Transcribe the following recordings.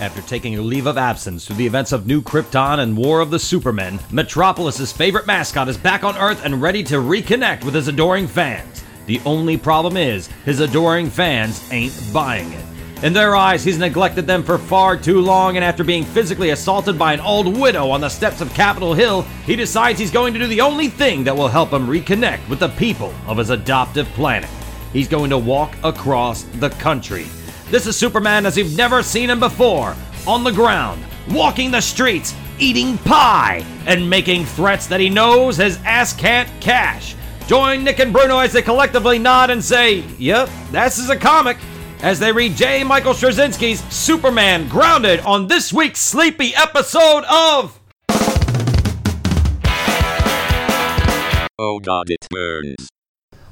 After taking a leave of absence through the events of New Krypton and War of the Supermen, Metropolis's favorite mascot is back on Earth and ready to reconnect with his adoring fans. The only problem is, his adoring fans ain't buying it. In their eyes, he's neglected them for far too long, and after being physically assaulted by an old widow on the steps of Capitol Hill, he decides he's going to do the only thing that will help him reconnect with the people of his adoptive planet. He's going to walk across the country. This is Superman as you've never seen him before, on the ground, walking the streets, eating pie, and making threats that he knows his ass can't cash. Join Nick and Bruno as they collectively nod and say, Yep, this is a comic, as they read J. Michael Straczynski's Superman Grounded on this week's sleepy episode of. Oh god, it burns.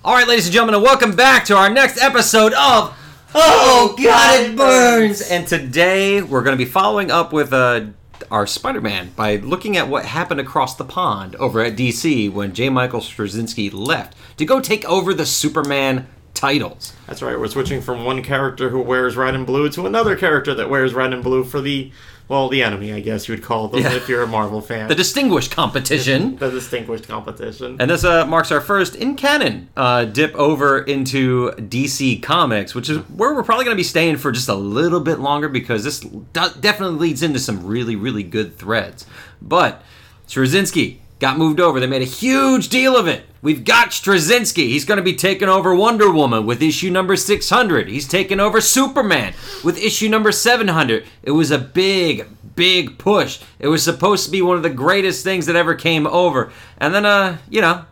All right, ladies and gentlemen, and welcome back to our next episode of Oh God, it burns! And today we're going to be following up with uh, our Spider-Man by looking at what happened across the pond over at DC when J. Michael Straczynski left to go take over the Superman titles. That's right. We're switching from one character who wears red and blue to another character that wears red and blue for the, well, the enemy, I guess you would call them Yeah. if you're a Marvel fan. The distinguished competition. the distinguished competition. And this uh, marks our first in canon uh, dip over into DC Comics, which is where we're probably going to be staying for just a little bit longer because this do- definitely leads into some really, really good threads. But Straczynski got moved over. They made a huge deal of it. We've got Straczynski. He's going to be taking over Wonder Woman with issue number 600. He's taking over Superman with issue number 700. It was a big, big push. It was supposed to be one of the greatest things that ever came over. And then, uh, you know,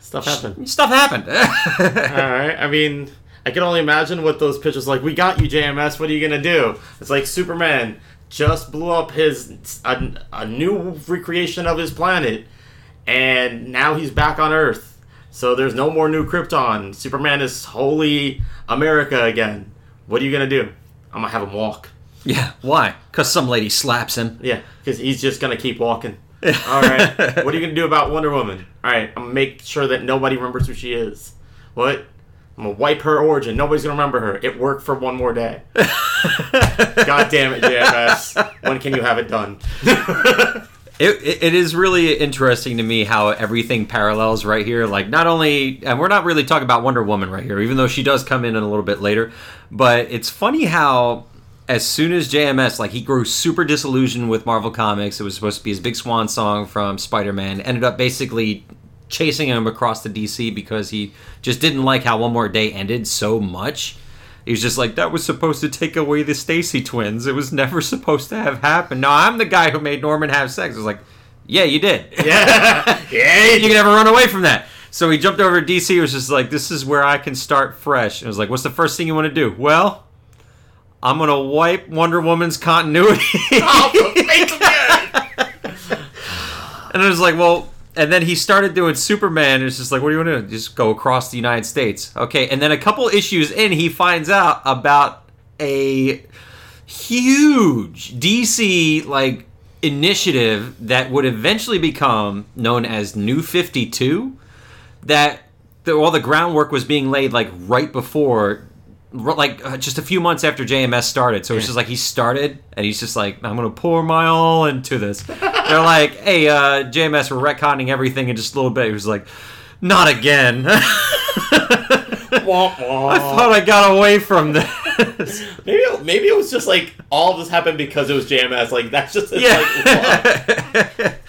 Stuff happened. stuff happened. All right. I mean, I can only imagine what those pitches like. We got you, JMS. What are you gonna do? It's like Superman just blew up his a, a new recreation of his planet, and now he's back on Earth. So there's no more new Krypton. Superman is wholly America again. What are you gonna do? I'm gonna have him walk. yeah, why? Because some lady slaps him. Yeah, because he's just gonna keep walking. All right. what are you gonna do about Wonder Woman? All right, I'm gonna make sure that nobody remembers who she is. What? I'm gonna wipe her origin. Nobody's gonna remember her. It worked for one more day. God damn it, JFS. When can you have it done? It, it, is really interesting to me how everything parallels right here. Like, not only, and we're not really talking about Wonder Woman right here, even though she does come in a little bit later, but it's funny how as soon as JMS, like, he grew super disillusioned with Marvel Comics, it was supposed to be his big swan song from Spider Man, ended up basically chasing him across the DC because he just didn't like how One More Day ended so much. He was just like, that was supposed to take away the Stacy twins. It was never supposed to have happened. No, I'm the guy who made Norman have sex. I was like, yeah, you did. Yeah. yeah. you can never run away from that. So he jumped over to DC. He was just like, this is where I can start fresh. And I was like, what's the first thing you want to do? Well, I'm going to wipe Wonder Woman's continuity. Oh, Off the face of. And it was like, well, and then he started doing Superman. It's just like, what do you want to do? Just go across the United States. Okay. And then a couple issues in, he finds out about a huge DC, like, initiative that would eventually become known as New 52. That the, all the groundwork was being laid, like, right before. Like uh, just a few months after JMS started, so it's just like he started, and he's just like, "I'm gonna pour my all into this." They're like, "Hey, uh, JMS, we're retconning everything in just a little bit." He was like, "Not again." Wah, wah. I thought I got away from this. Maybe it, maybe it was just like all this happened because it was JMS. Like that's just Yeah. like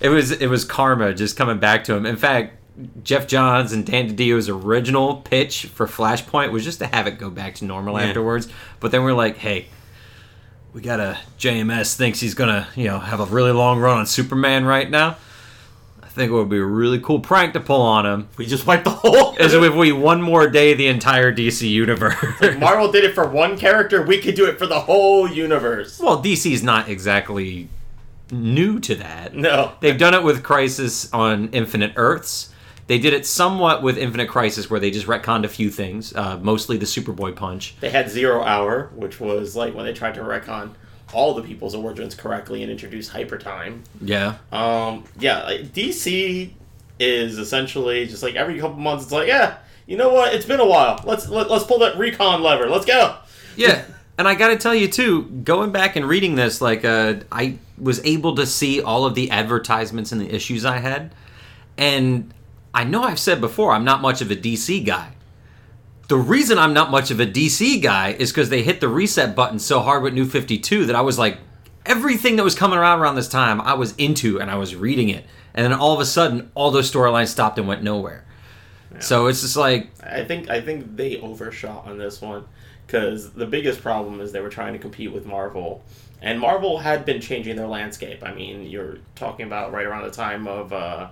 it was it was karma just coming back to him. In fact, Geoff Johns and Dan DiDio's original pitch for Flashpoint was just to have it go back to normal Yeah. afterwards. But then we're like, hey, we got a JMS thinks he's gonna you know have a really long run on Superman right now. I think it would be a really cool prank to pull on him. we just wiped the whole. Is if we one more day the entire DC universe. Marvel did it for one character. We could do it for the whole universe. well, DC's not exactly new to that. No. They've done it with Crisis on Infinite Earths. They did it somewhat with Infinite Crisis, where they just retconned a few things, uh, mostly the Superboy punch. They had Zero Hour, which was like when they tried to retcon all the people's origins correctly and introduce hyper time. Yeah, Um, yeah, like, DC is essentially just like every couple months. It's like, yeah, you know what? It's been a while. Let's let, let's pull that retcon lever. Let's go. yeah. And I got to tell you too, going back and reading this, like uh, I was able to see all of the advertisements and the issues I had, and I know I've said before I'm not much of a DC guy. The reason I'm not much of a DC guy is because they hit the reset button so hard with New 52 that I was like, everything that was coming around around this time, I was into and I was reading it, and then all of a sudden, all those storylines stopped and went nowhere. So it's just like, I think I think they overshot on this one because the biggest problem is they were trying to compete with Marvel, and Marvel had been changing their landscape. I mean, you're talking about right around the time of uh,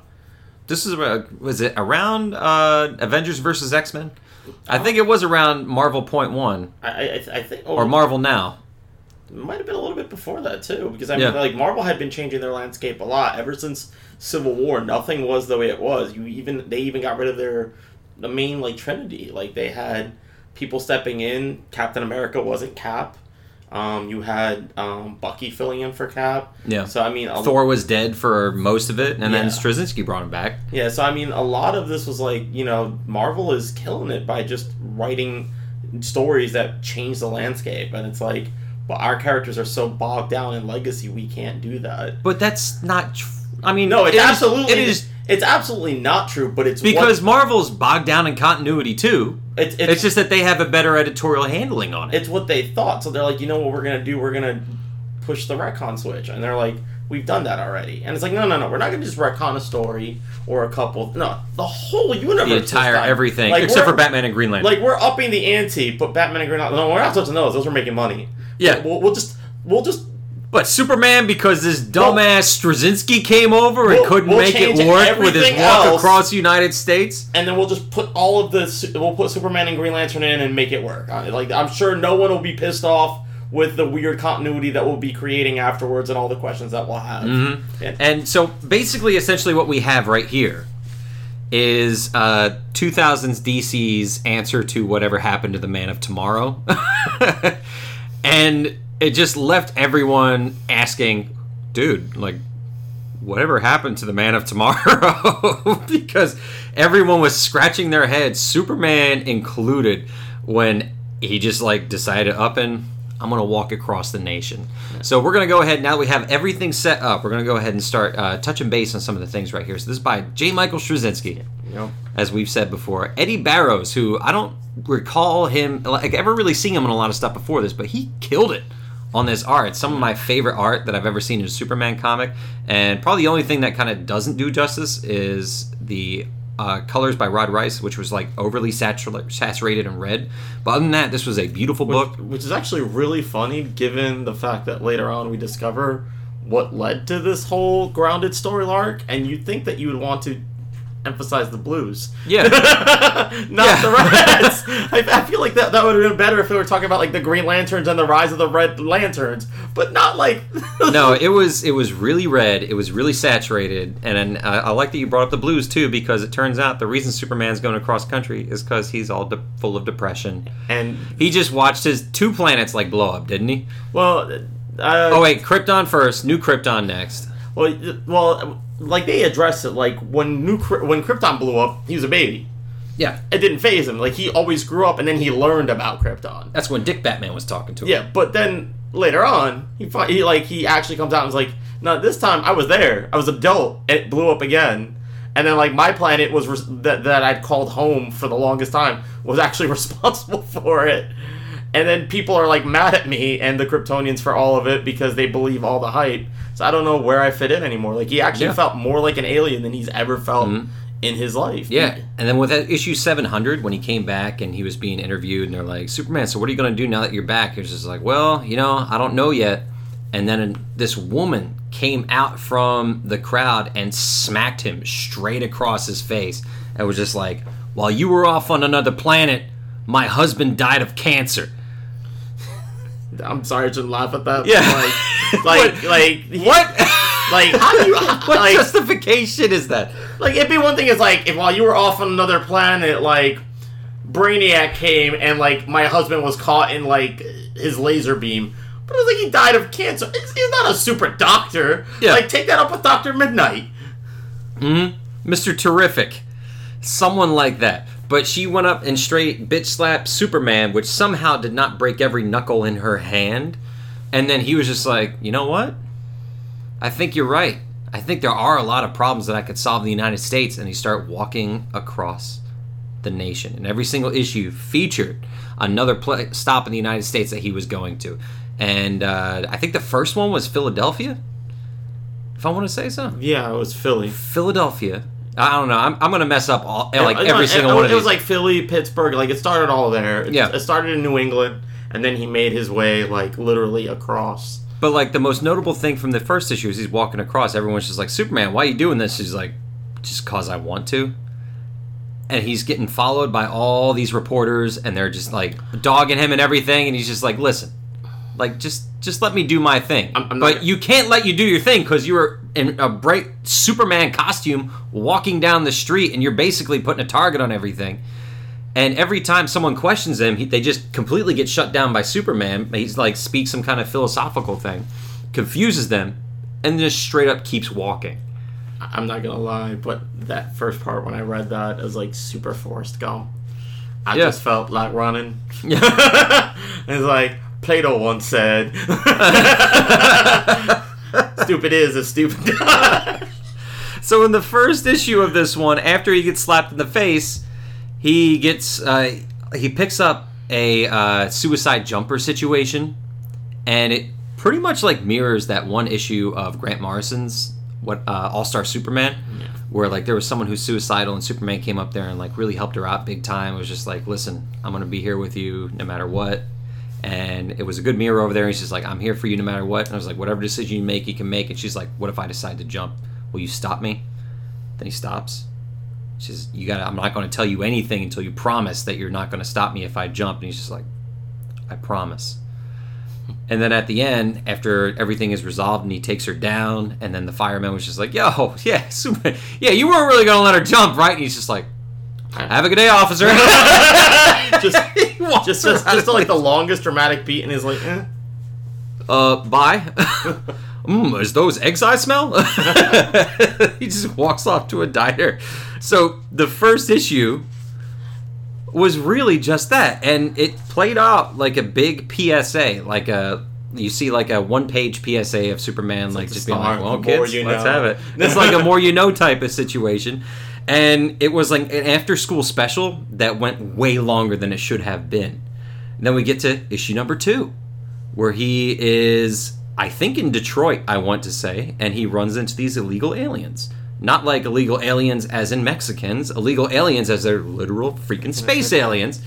this is was it around uh, Avengers versus X Men? I think it was around Marvel Point One I, I, I think oh, or Marvel Now. It might have been a little bit before that too, because I mean, Yeah. like Marvel had been changing their landscape a lot ever since Civil War. Nothing was the way it was. You even they even got rid of their the main like Trinity. Like they had people stepping in. Captain America wasn't Cap. Um, you had um, Bucky filling in for Cap. Yeah. So I mean, a, Thor was dead for most of it, and then Yeah. Straczynski brought him back. Yeah, so I mean, a lot of this was like, you know, Marvel is killing it by just writing stories that change the landscape, and it's like, but our characters are so bogged down in legacy, we can't do that. But that's not. Tr- I mean, No, it's it is- absolutely it is It's absolutely not true, but it's because what, Marvel's bogged down in continuity too. it's, it's It's just that they have a better editorial handling on it. it's what they thought. So they're like, you know what we're gonna do? We're gonna push the retcon switch, and they're like, we've done that already. And it's like, no, no, no, we're not gonna just retcon a story or a couple. No, the whole universe. the entire everything, Like, except for Batman and Green Lantern. Like we're upping the ante, but Batman and Green Lantern. No, we're not touching those. Those are making money. Yeah. we'll, we'll just we'll just But Superman, because this dumbass Straczynski came over and We'll- couldn't we'll make it work with his walk else. across the United States. and then we'll just put all of the we'll put Superman and Green Lantern in and make it work. Like I'm sure no one will be pissed off with the weird continuity that we'll be creating afterwards and all the questions that we'll have. Mm-hmm. And- And so, basically, essentially, what we have right here is uh, 2000s DC's answer to whatever happened to the Man of Tomorrow. and it just left everyone asking, dude, like, whatever happened to the Man of Tomorrow? because everyone was scratching their heads, Superman included, when he just like decided up and I'm gonna walk across the nation. So we're gonna go ahead now. that We have everything set up. We're gonna go ahead and start uh, touching base on some of the things right here. So this is by J. Michael Straczynski, Yep. as we've said before. Eddie Barrows, who I don't recall him like ever really seeing him in a lot of stuff before this, but he killed it on this art. Some of my favorite art that I've ever seen in a Superman comic, and probably the only thing that kind of doesn't do justice is the uh, colors by Rod Rice, which was like overly satur- saturated and red. But other than that, this was a beautiful book. which is actually really funny given the fact that later on we discover what led to this whole grounded story arc, and you'd think that you would want to emphasize the blues. Yeah. Not Yeah. the reds. I, I feel like that, that would have been better if we were talking about like the Green Lanterns and the rise of the Red Lanterns, but not like no, it was it was really red. It was really saturated, and then, uh, I like that you brought up the blues too, because it turns out the reason Superman's going across country is because he's all de- full of depression. And He just watched his two planets like blow up, didn't he? well, uh, Oh wait, Krypton first, new Krypton next. Well, well, like they address it. Like when new when Krypton blew up, he was a baby. Yeah, It didn't faze him. Like he always grew up, and then he learned about Krypton. that's when Dick Batman was talking to him. Yeah, but then later on, he, he like he actually comes out and is like, "No, this time I was there. I was adult. It blew up again." And then like my planet was res- that that I'd called home for the longest time was actually responsible for it. And then people are like mad at me and the Kryptonians for all of it because they believe all the hype. So I don't know where I fit in anymore. Like he actually Yeah. felt more like an alien than he's ever felt mm-hmm. in his life. Yeah, and then with that issue 700, when he came back and he was being interviewed, and they're like, Superman, so what are you going to do now that you're back? He's just like, well, you know, I don't know yet. And then this woman came out from the crowd and smacked him straight across his face and was just like, while you were off on another planet, my husband died of cancer. I'm sorry to laugh at that. Yeah. Like like What? like how do you what like justification is that? Like it'd be one thing is like if while you were off on another planet, like Brainiac came and like my husband was caught in like his laser beam. But it was like he died of cancer. He's he's not a super doctor. Yeah. Like take that up with Doctor Midnight. Hmm. Mr. Terrific. Someone like that. But she went up and straight bitch slapped Superman, which somehow did not break every knuckle in her hand. And then he was just like, you know what? I think you're right. I think there are a lot of problems that I could solve in the United States. And he started walking across the nation. And every single issue featured another pla stop in the United States that he was going to. And uh, I think the first one was Philadelphia, if I want to say so. Yeah, it was Philly. Philadelphia. I don't know. I'm, I'm gonna mess up all like every it- single it, one of them. It was these. like Philly, Pittsburgh. Like it started all there. It, Yeah. It started in New England, and then he made his way like literally across. But like the most notable thing from the first issue is he's walking across. Everyone's just like, Superman, why are you doing this? He's like, just cause I want to. And he's getting followed by all these reporters, and they're just like dogging him and everything. And he's just like, listen, like just just let me do my thing. I'm- I'm not- but you can't let you do your thing because you were in a bright Superman costume walking down the street, and you're basically putting a target on everything. And every time someone questions him, he, they just completely get shut down by Superman. He's like speaks some kind of philosophical thing, confuses them, and just straight up keeps walking. I'm not gonna lie, but that first part when I read that is like super Forrest Gump. I Yeah. just felt like running. it's like Plato once said, "Stupid is as stupid." Guy. So in the first issue of this one, after he gets slapped in the face, he gets uh, he picks up a uh, suicide jumper situation, and it pretty much like mirrors that one issue of Grant Morrison's what uh, All Star Superman, where like there was someone who's suicidal and Superman came up there and like really helped her out big time. It was just like, listen, I'm gonna be here with you no matter what. And it was a good mirror over there. He's just like, I'm here for you no matter what. And I was like, whatever decision you make, you can make. And she's like, what if I decide to jump? Will you stop me? Then he stops. She says, "You got. I'm not going to tell you anything until you promise that you're not going to stop me if I jump." And he's just like, "I promise." And then at the end, after everything is resolved and he takes her down, and then the fireman was just like, "Yo, yeah, super, yeah, you weren't really going to let her jump, right?" And he's just like, "Have a good day, officer." just, just, just, just like the longest dramatic beat, and he's like, eh. uh, bye. Mmm, is those eggs I smell? he just walks off to a diner. So the first issue was really just that, and it played out like a big PSA, like a you see like a one page PSA of Superman, like the just being like, "Well, kids, you let's know." have it." It's like a more you know type of situation. And it was like an after school special that went way longer than it should have been. And then we get to issue number two, where he is, I think, in Detroit, I want to say, and he runs into these illegal aliens. Not like illegal aliens as in Mexicans, illegal aliens as they're literal freaking space aliens.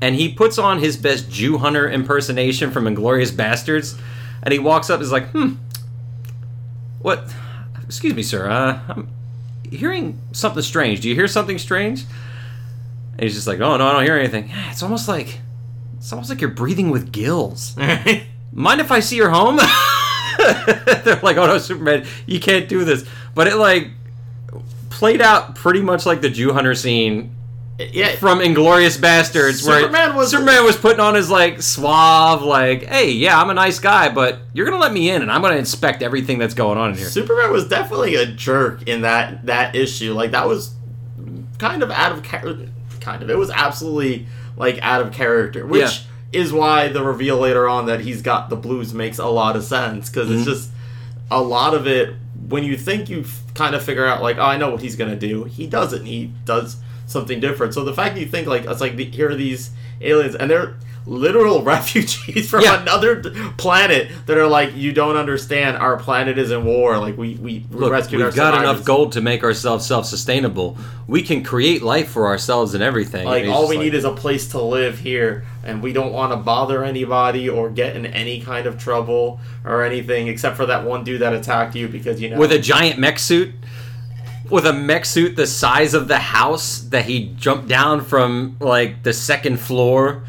And he puts on his best Jew hunter impersonation from Inglourious Basterds, and he walks up and is like, hmm, what? Excuse me, sir. Uh, I'm hearing something strange. Do you hear something strange? And he's just like, oh, no, I don't hear anything. It's almost like, it's almost like you're breathing with gills. Mind if I see your home? They're like, oh no, Superman, you can't do this. But it like played out pretty much like the Jew hunter scene yeah, from Inglourious Basterds, where Superman was- Superman was putting on his like suave, like, hey, yeah, I'm a nice guy, but you're gonna let me in, and I'm gonna inspect everything that's going on in here. Superman was definitely a jerk in that that issue. Like that was kind of out of character. Kind of, it was absolutely like out of character, which Yeah. Is why the reveal later on that he's got the blues makes a lot of sense because Mm-hmm. it's just a lot of it. When you think you kind of figure out like, oh, I know what he's gonna do, he doesn't. He does something different. So the fact that you think like it's like the, here are these aliens and they're literal refugees from Yeah. another planet that are like you don't understand our planet is in war like we we, we Look, rescued our we've got enough gold to make ourselves self-sustainable. We can create life for ourselves and everything. like And all we like, need is a place to live here and we don't want to bother anybody or get in any kind of trouble or anything except for that one dude that attacked you because you know with a giant mech suit with a mech suit the size of the house that he jumped down from like the second floor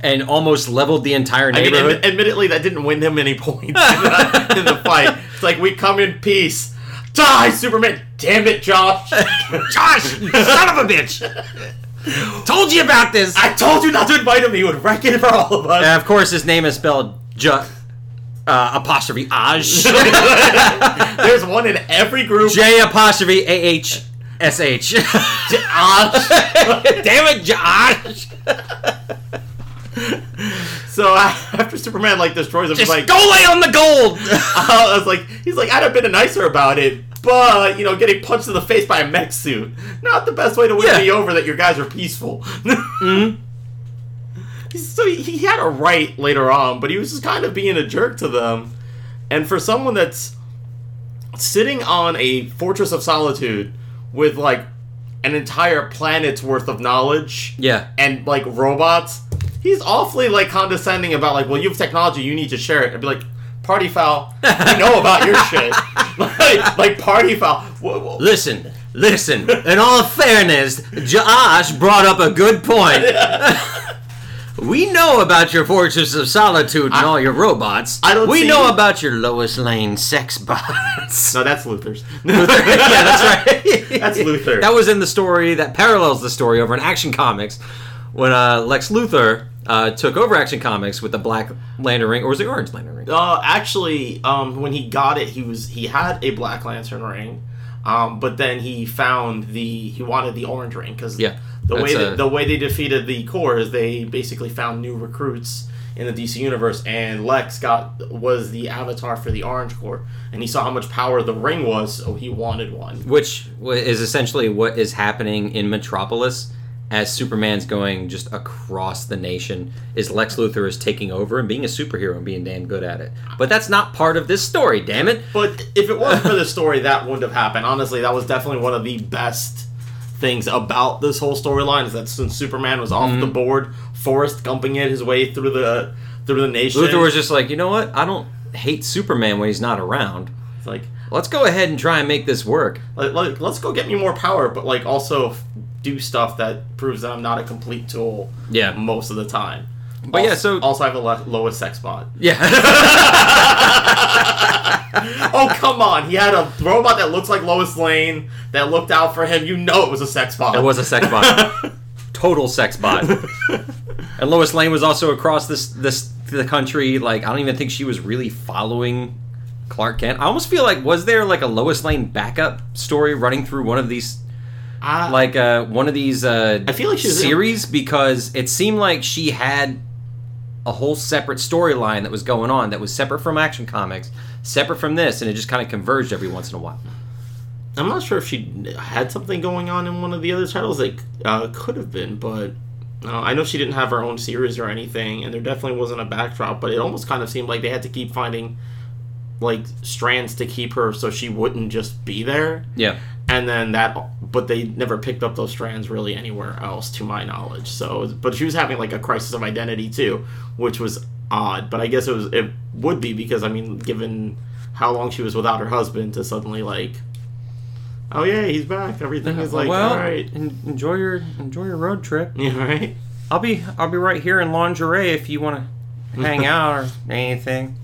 and almost leveled the entire I mean, neighborhood. admittedly, that didn't win him any points in the, in the fight. It's like we come in peace. Die, Superman! Damn it, Josh! Josh, son of a bitch! Told you about this. I told you not to invite him. He would wreck it for all of us. And of course, his name is spelled J uh, apostrophe Aj There's one in every group. J apostrophe A H S.H. Josh. Damn it, Josh! So after Superman like destroys him, he's Just like, go lay on the gold! I was like, he's like, I'd have been nicer about it, but you know, getting punched in the face by a mech suit, not the best way to win Yeah. me over. That your guys are peaceful. Mm-hmm. So he, he had a right later on, but he was just kind of being a jerk to them. And for someone that's sitting on a fortress of solitude with like an entire planet's worth of knowledge, yeah. and like robots, he's awfully like condescending about like, well, you have technology, you need to share it. I'd be like, party foul, we know about your shit. like, like party foul. Wha- wha- Listen, listen. In all fairness, Josh brought up a good point. we know about your Fortress of Solitude and all your robots. I don't We know about your Lois Lane sex bots. No, that's Luthor's. Luthor, yeah, that's right. That's Luthor. That was in the story that parallels the story over in Action Comics when uh, Lex Luthor uh, took over Action Comics with the Black Lantern ring, or was it Orange Lantern ring? Uh, actually, um, when he got it, he was he had a Black Lantern ring, um, but then he found the he wanted the orange ring because Yeah, the way that, a- the way they defeated the Corps is they basically found new recruits in the DC universe, and Lex got was the avatar for the Orange Corps, and he saw how much power the ring was, so he wanted one. Which is essentially what is happening in Metropolis as Superman's going just across the nation. Is Lex Luthor is taking over and being a superhero and being damn good at it. But that's not part of this story. Damn it! But if it wasn't for the story, that wouldn't have happened. Honestly, that was definitely one of the best things about this whole storyline is that since Superman was off the Mm-hmm. board, Forrest gumping it his way through the through the nation. Luthor was just like, you know what? I don't hate Superman when he's not around. It's like, Let's go ahead and try and make this work. like, like, let's go get me more power, but like also do stuff that proves that I'm not a complete tool. Yeah. most of the time. But yeah, so- also I have the le- lowest sex bot. Yeah. oh come on! He had a robot that looks like Lois Lane that looked out for him. You know it was a sex bot. it was a sex bot. Total sex bot. And Lois Lane was also across this this the country. Like I don't even think she was really following Clark Kent. I almost feel like was there like a Lois Lane backup story running through one of these I- like uh one of these uh I feel like she was- series because it seemed like she had a whole separate storyline that was going on that was separate from Action Comics, separate from this, and it just kind of converged every once in a while. I'm not sure if she had something going on in one of the other titles. Like, uh, could have been, but uh, I know she didn't have her own series or anything, and there definitely wasn't a backdrop. But it almost kind of seemed like they had to keep finding like strands to keep her so she wouldn't just be there. Yeah. And then that, but they never picked up those strands really anywhere else, to my knowledge. So, but she was having like a crisis of identity too, which was odd. But I guess it was it would be because I mean, given how long she was without her husband, to suddenly like, oh yeah, he's back. Everything is like well, all right. enjoy your enjoy your road trip. Yeah, right. I'll be I'll be right here in lingerie if you want to hang out or anything.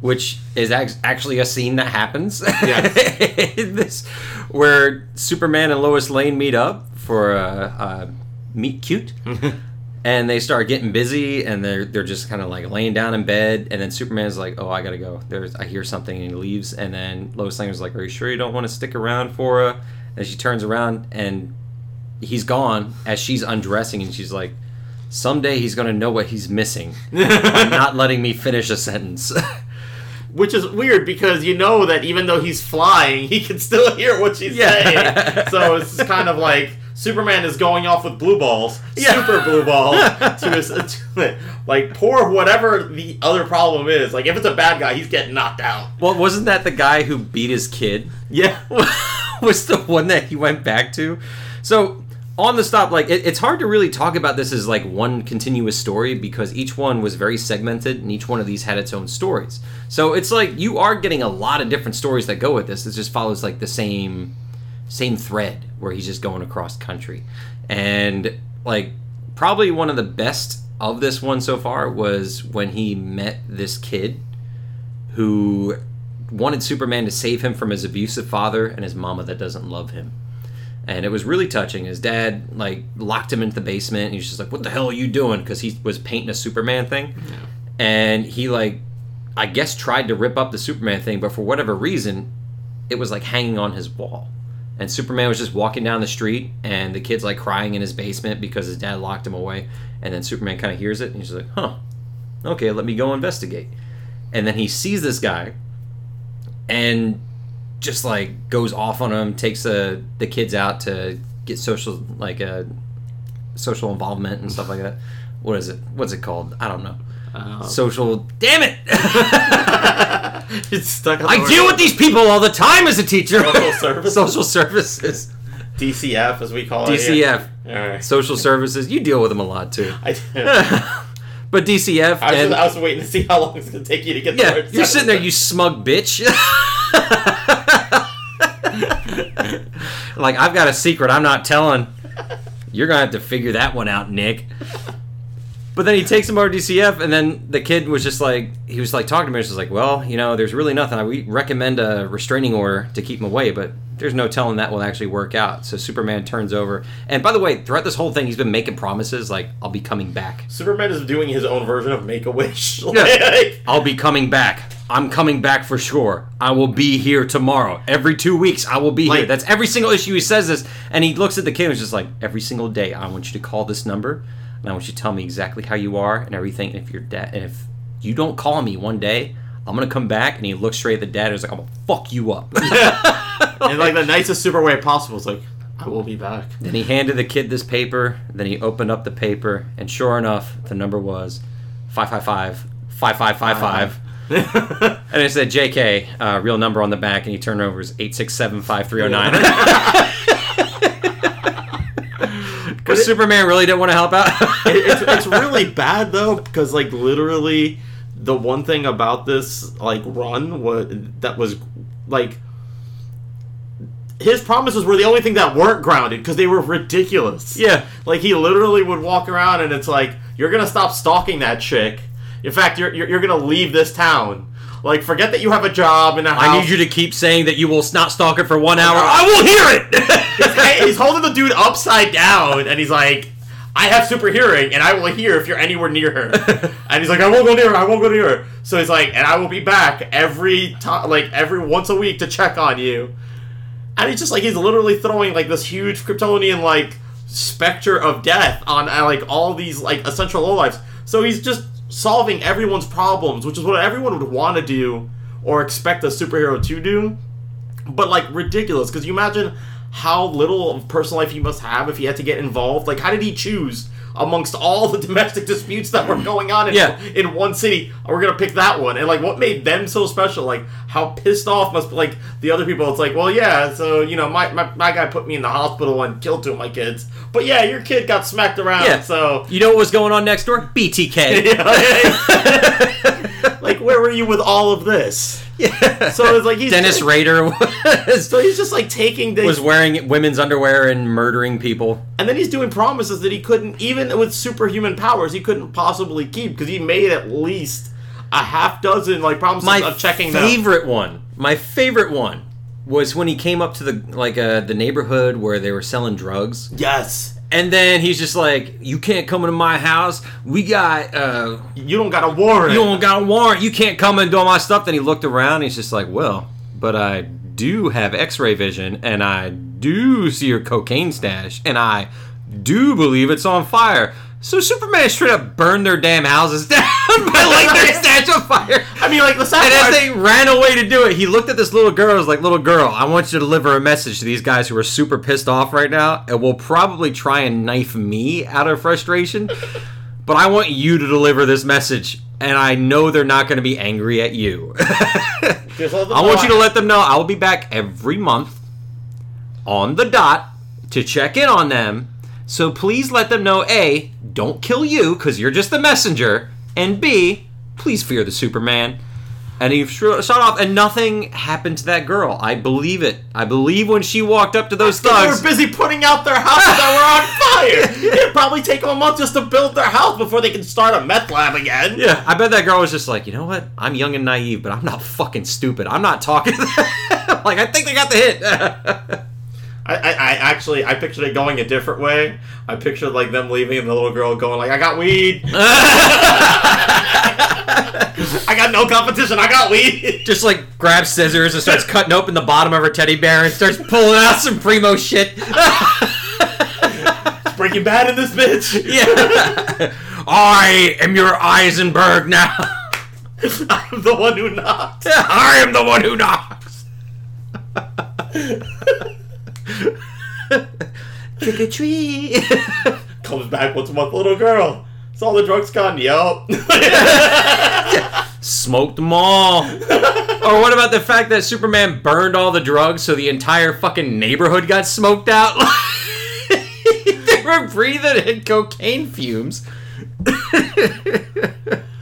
Which is actually a scene that happens. In this, where Superman and Lois Lane meet up for a, a meet cute, and they start getting busy, and they're they're just kind of like laying down in bed, and then Superman's like, "Oh, I gotta go. There's I hear something," and he leaves, and then Lois Lane was like, "Are you sure you don't want to stick around for a?" And she turns around, and he's gone as she's undressing, and she's like. Someday he's gonna know what he's missing by not letting me finish a sentence. Which is weird because you know that even though he's flying, he can still hear what she's Yeah. saying. So it's kind of like Superman is going off with blue balls, Yeah. super blue balls, to his to, like poor whatever the other problem is. Like if it's a bad guy, he's getting knocked out. well, wasn't that the guy who beat his kid? Yeah, was the one that he went back to. So on the stop, like it, it's hard to really talk about this as like one continuous story because each one was very segmented and each one of these had its own stories. So it's like you are getting a lot of different stories that go with this. It just follows like the same same thread where he's just going across country. And like probably one of the best of this one so far was when he met this kid who wanted Superman to save him from his abusive father and his mama that doesn't love him. And it was really touching. His dad like locked him into the basement and he's just like, "What the hell are you doing?" because he was painting a Superman thing. And he like I guess tried to rip up the Superman thing, but for whatever reason, it was like hanging on his wall. and Superman was just walking down the street, and the kid's like crying in his basement because his dad locked him away. And then Superman kind of hears it, and he's like, "Huh, okay, let me go investigate." And then he sees this guy, and just like goes off on them, takes the the kids out to get social like uh, social involvement and stuff like that. What is it? What's it called? I don't know. social. Damn it! It's stuck I deal with these people all the time as a teacher. Social services? social services. DCF as we call it. DCF. Right. Social services. You deal with them a lot too. I, I, but DCF. was and, just, I was waiting to see how long it's gonna take you to get. the yeah, words you're sitting there, you smug bitch. Like I've got a secret I'm not telling. You're gonna have to figure that one out, Nick. But then he takes him over to DCF, and then the kid was just like, he was like talking to me. He was like, well, you know, there's really nothing. I we recommend a restraining order to keep him away, but there's no telling that will actually work out. So Superman turns over. And by the way, throughout this whole thing, he's been making promises like, I'll be coming back. Superman is doing his own version of Make a Wish. Yeah. Like, I'll be coming back. I'm coming back for sure. I will be here tomorrow. Every two weeks, I will be here. That's every single issue he says this. And he looks at the kid and is just like, every single day, I want you to call this number. And I want you to tell me exactly how you are and everything. And if you're dead, and if you don't call me one day, I'm going to come back. And he looks straight at the dad and is like, I'm going to fuck you up. in like the nicest super way possible. It's like, I will be back. then he handed the kid this paper. Then he opened up the paper. And sure enough, the number was 555 5555. And it said JK, uh, real number on the back, and he turned over is 8675309. Because Superman really didn't want to help out. It- it's, it's really bad though because like literally the one thing about this like run was that was like his promises were the only thing that weren't grounded because they were ridiculous. Yeah. like he literally would walk around and it's like you're gonna stop stalking that chick. In fact, you're you're, you're gonna leave this town. Like, forget that you have a job and a house. I need you to keep saying that you will not stalk it for one hour. I will hear it! Hey, he's holding the dude upside down, and he's like, "I have super hearing, and I will hear if you're anywhere near her." and he's like, "I won't go near her. I won't go near her." So he's like, "And I will be back every time, like every once a week to check on you." And he's just like, he's literally throwing like this huge Kryptonian like specter of death on uh, like all these like essential lowlifes. So he's just solving everyone's problems, which is what everyone would want to do or expect a superhero to do but like ridiculous because you imagine how little of personal life he must have if he had to get involved like how did he choose amongst all the domestic disputes that were going on in, Yeah. in one city we're gonna pick that one and like what made them so special like how pissed off must like the other people it's like well yeah so you know my, my, my guy put me in the hospital and killed two of my kids but yeah your kid got smacked around Yeah. so you know what was going on next door? BTK. Yeah, where were you with all of this Yeah. so it's like he's Dennis Rader was, so he's just like taking the was wearing women's underwear and murdering people. And then he's doing promises that he couldn't, even with superhuman powers, he couldn't possibly keep because he made at least a half dozen like promises My of checking them. favorite one, my favorite one, was when he came up to the like uh, the neighborhood where they were selling drugs, Yes, and then he's just like, "You can't come into my house. We got uh, you don't got a warrant. you don't got a warrant. You can't come and do all my stuff." Then he looked around. and He's just like, "Well, but I do have X-ray vision, and I do see your cocaine stash, and I do believe it's on fire." So Superman straight up burned their damn houses down by lighting their on fire. I mean, like the sad And as they ran away to do it, he looked at this little girl. and was like, "Little girl, I want you to deliver a message to these guys who are super pissed off right now, and will probably try and knife me out of frustration. But I want you to deliver this message, and I know they're not going to be angry at you. I want you to let them know I will be back every month on the dot to check in on them. So please let them know A, don't kill you because you're just the messenger, and B, please fear the Superman. And he sh- shot off, and nothing happened to that girl. I believe it. I believe when she walked up to those thugs, They were busy putting out their houses that were on fire. It'd probably take them a month just to build their house before they can start a meth lab again. Yeah, I bet that girl was just like, you know what? I'm young and naive, but I'm not fucking stupid. I'm not talking. like, I think they got the hit. I, I, I actually I pictured it going a different way. I pictured like them leaving and the little girl going like, "I got weed, I got got no competition. I got weed. Just like grabs scissors and starts cutting open the bottom of her teddy bear and starts pulling out some primo shit. Breaking Bad in this bitch. Yeah. I am your Heisenberg now. I'm the one who knocks. I am the one who knocks. Trick or treat. Comes back once a month, little girl. It's all the drugs gone. Yup. Smoked them all. or what about the fact that Superman burned all the drugs so the entire fucking neighborhood got smoked out? they were breathing in cocaine fumes.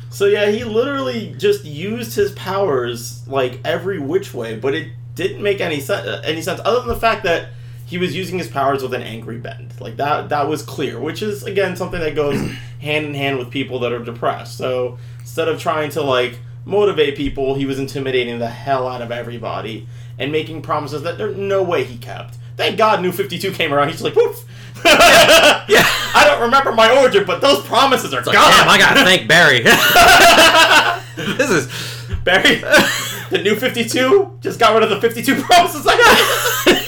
So yeah, he literally just used his powers like every which way, but it didn't make any sense. Any sense other than the fact that he was using his powers with an angry bend. Like that, that was clear. Which is again something that goes hand in hand with people that are depressed. So instead of trying to like motivate people, he was intimidating the hell out of everybody and making promises that there's no way he kept. Thank God, New Fifty Two came around. He's like, poof. Yeah. I don't remember my origin, but those promises are gone. Damn, I gotta thank Barry. this is. Barry, the new 52 just got rid of the 52 promises I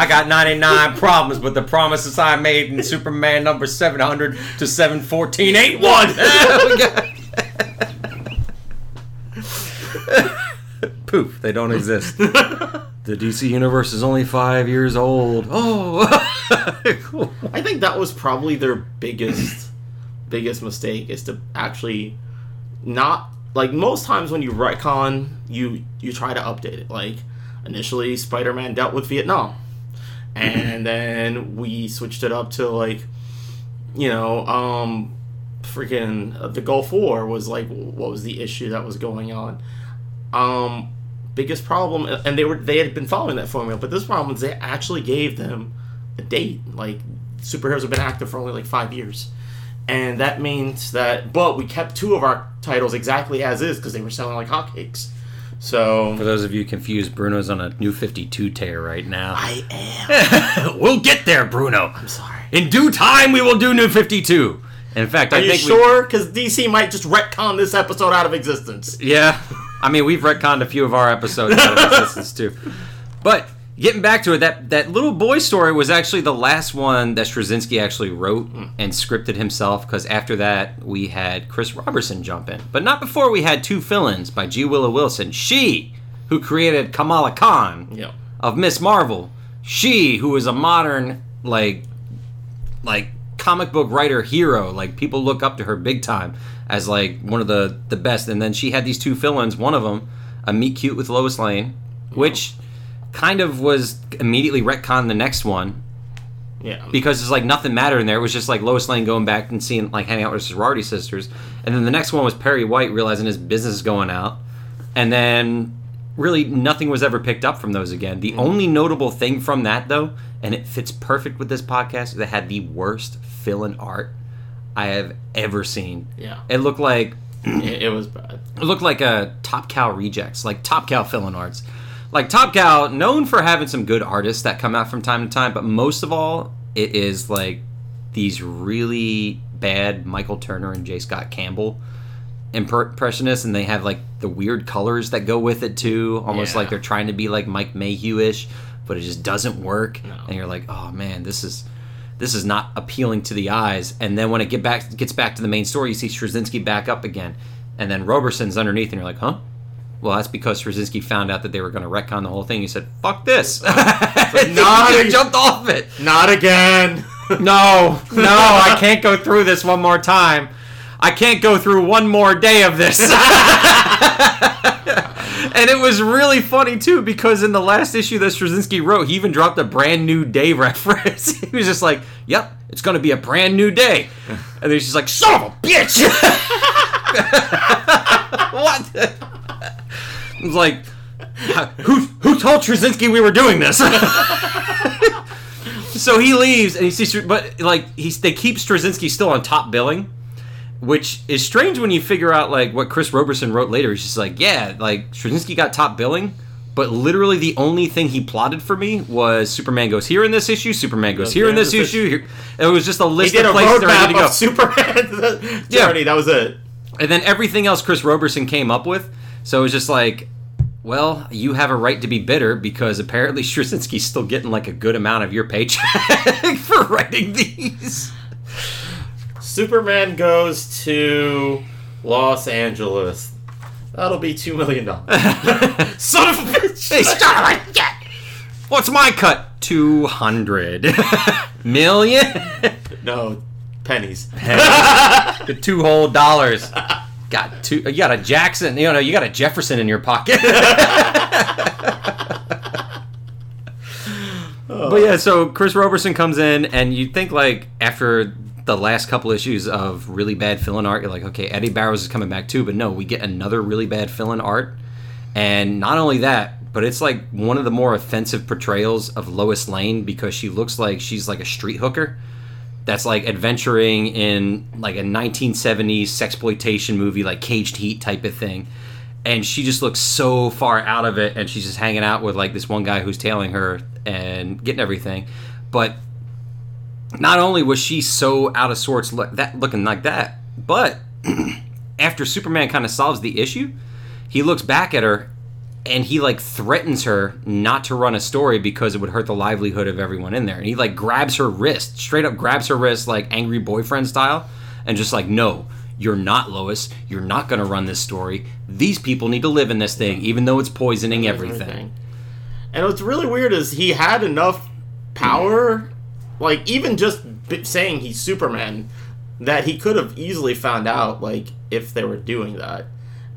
I got 99 problems, but the promises I made in Superman number 700 to 714 ain't one. Poof, they don't exist. The DC universe is only five years old. Oh, cool. I think that was probably their biggest, biggest mistake is to actually not like most times when you retcon, you you try to update it. Like initially, Spider-Man dealt with Vietnam, and then we switched it up to like, you know, um, freaking uh, the Gulf War was like what was the issue that was going on. Um, biggest problem, and they were they had been following that formula, but this problem is they actually gave them a date. Like superheroes have been active for only like five years, and that means that. But we kept two of our titles exactly as is because they were selling like hotcakes. So For those of you confused, Bruno's on a new 52 tear right now. I am. we'll get there, Bruno. I'm sorry. In due time, we will do new 52. In fact, Are I you sure? Because DC might just retcon this episode out of existence. Yeah. I mean, we've retconned a few of our episodes out of existence too. But getting back to it, that that little boy story was actually the last one that Straczynski actually wrote hmm. and scripted himself. Because after that, we had Chris Roberson jump in, but not before we had two fill-ins by G. Willow Wilson. She, who created Kamala Khan Yeah. of Ms. Marvel. She, who is a modern like like comic book writer hero. Like people look up to her big time as like one of the the best. And then she had these two fill-ins. One of them, a meet cute with Lois Lane, which kind of was immediately retcon the next one Yeah. because it's like nothing mattered in there. It was just like Lois Lane going back and seeing like hanging out with her sorority sisters. And then the next one was Perry White realizing his business is going out. And then really nothing was ever picked up from those again. The mm-hmm. only notable thing from that though, and it fits perfect with this podcast, that had the worst fill in art I have ever seen. Yeah. It looked like it, was bad. it looked like a Top Cow rejects, like Top Cow fill-in arts. Like Top Cow, known for having some good artists that come out from time to time, but most of all, it is like these really bad Michael Turner and J. Scott Campbell impressionists, and they have like the weird colors that go with it too, almost Yeah. like they're trying to be like Mike Mayhew-ish, but it just doesn't work. No. And you're like, oh man, this is this is not appealing to the eyes. And then when it get back gets back to the main story, you see Straczynski back up again, and then Roberson's underneath, and you're like, huh? Well, that's because Straczynski found out that they were going to retcon the whole thing. He said, "Fuck this!" not he a- jumped off it. Not again. No, no, I can't go through this one more time. I can't go through one more day of this. and it was really funny too because in the last issue that Straczynski wrote, he even dropped a brand new day reference. he was just like, "Yep, it's going to be a brand new day," and then he's just like, "Son of a bitch!" what? It was like, who who told Straczynski we were doing this? so he leaves and he sees, but like he's they keep Straczynski still on top billing, which is strange when you figure out like what Chris Roberson wrote later. He's just like, yeah, like Straczynski got top billing, but literally, the only thing he plotted for me was Superman goes here in this issue, Superman goes here in yeah, this this issue. Here. It was just a list of places they're ready to go. of Superman's Yeah. journey. That was it. And then everything else Chris Roberson came up with. So it was just like, well, you have a right to be bitter because apparently Straczynski's still getting like a good amount of your paycheck for writing these. Superman goes to Los Angeles. That'll be two million dollars. Son of a bitch! Hey, stop like that. What's my cut? 200 million? No, pennies. the two whole dollars. Got two. You got a Jackson. You know, you got a Jefferson in your pocket. but yeah, so Chris Roberson comes in, and you think like after the last couple issues of really bad fill-in art, you're like, okay, Eddy Barrows is coming back too. But no, we get another really bad fill-in art, and not only that, but it's like one of the more offensive portrayals of Lois Lane because she looks like she's like a street hooker that's like adventuring in like a 1970s sexploitation movie like caged heat type of thing. And she just looks so far out of it and she's just hanging out with like this one guy who's tailing her and getting everything. But not only was she so out of sorts look, that looking like that but after superman kind of solves the issue he looks back at her and he like threatens her not to run a story because it would hurt the livelihood of everyone in there. And he like grabs her wrist straight up grabs her wrist like angry boyfriend style and just like no you're not lois. You're not going to run this story. These people need to live in this thing even though it's poisoning everything. And what's really weird is he had enough power, like even just b- saying he's Superman, that he could have easily found out, like if they were doing that.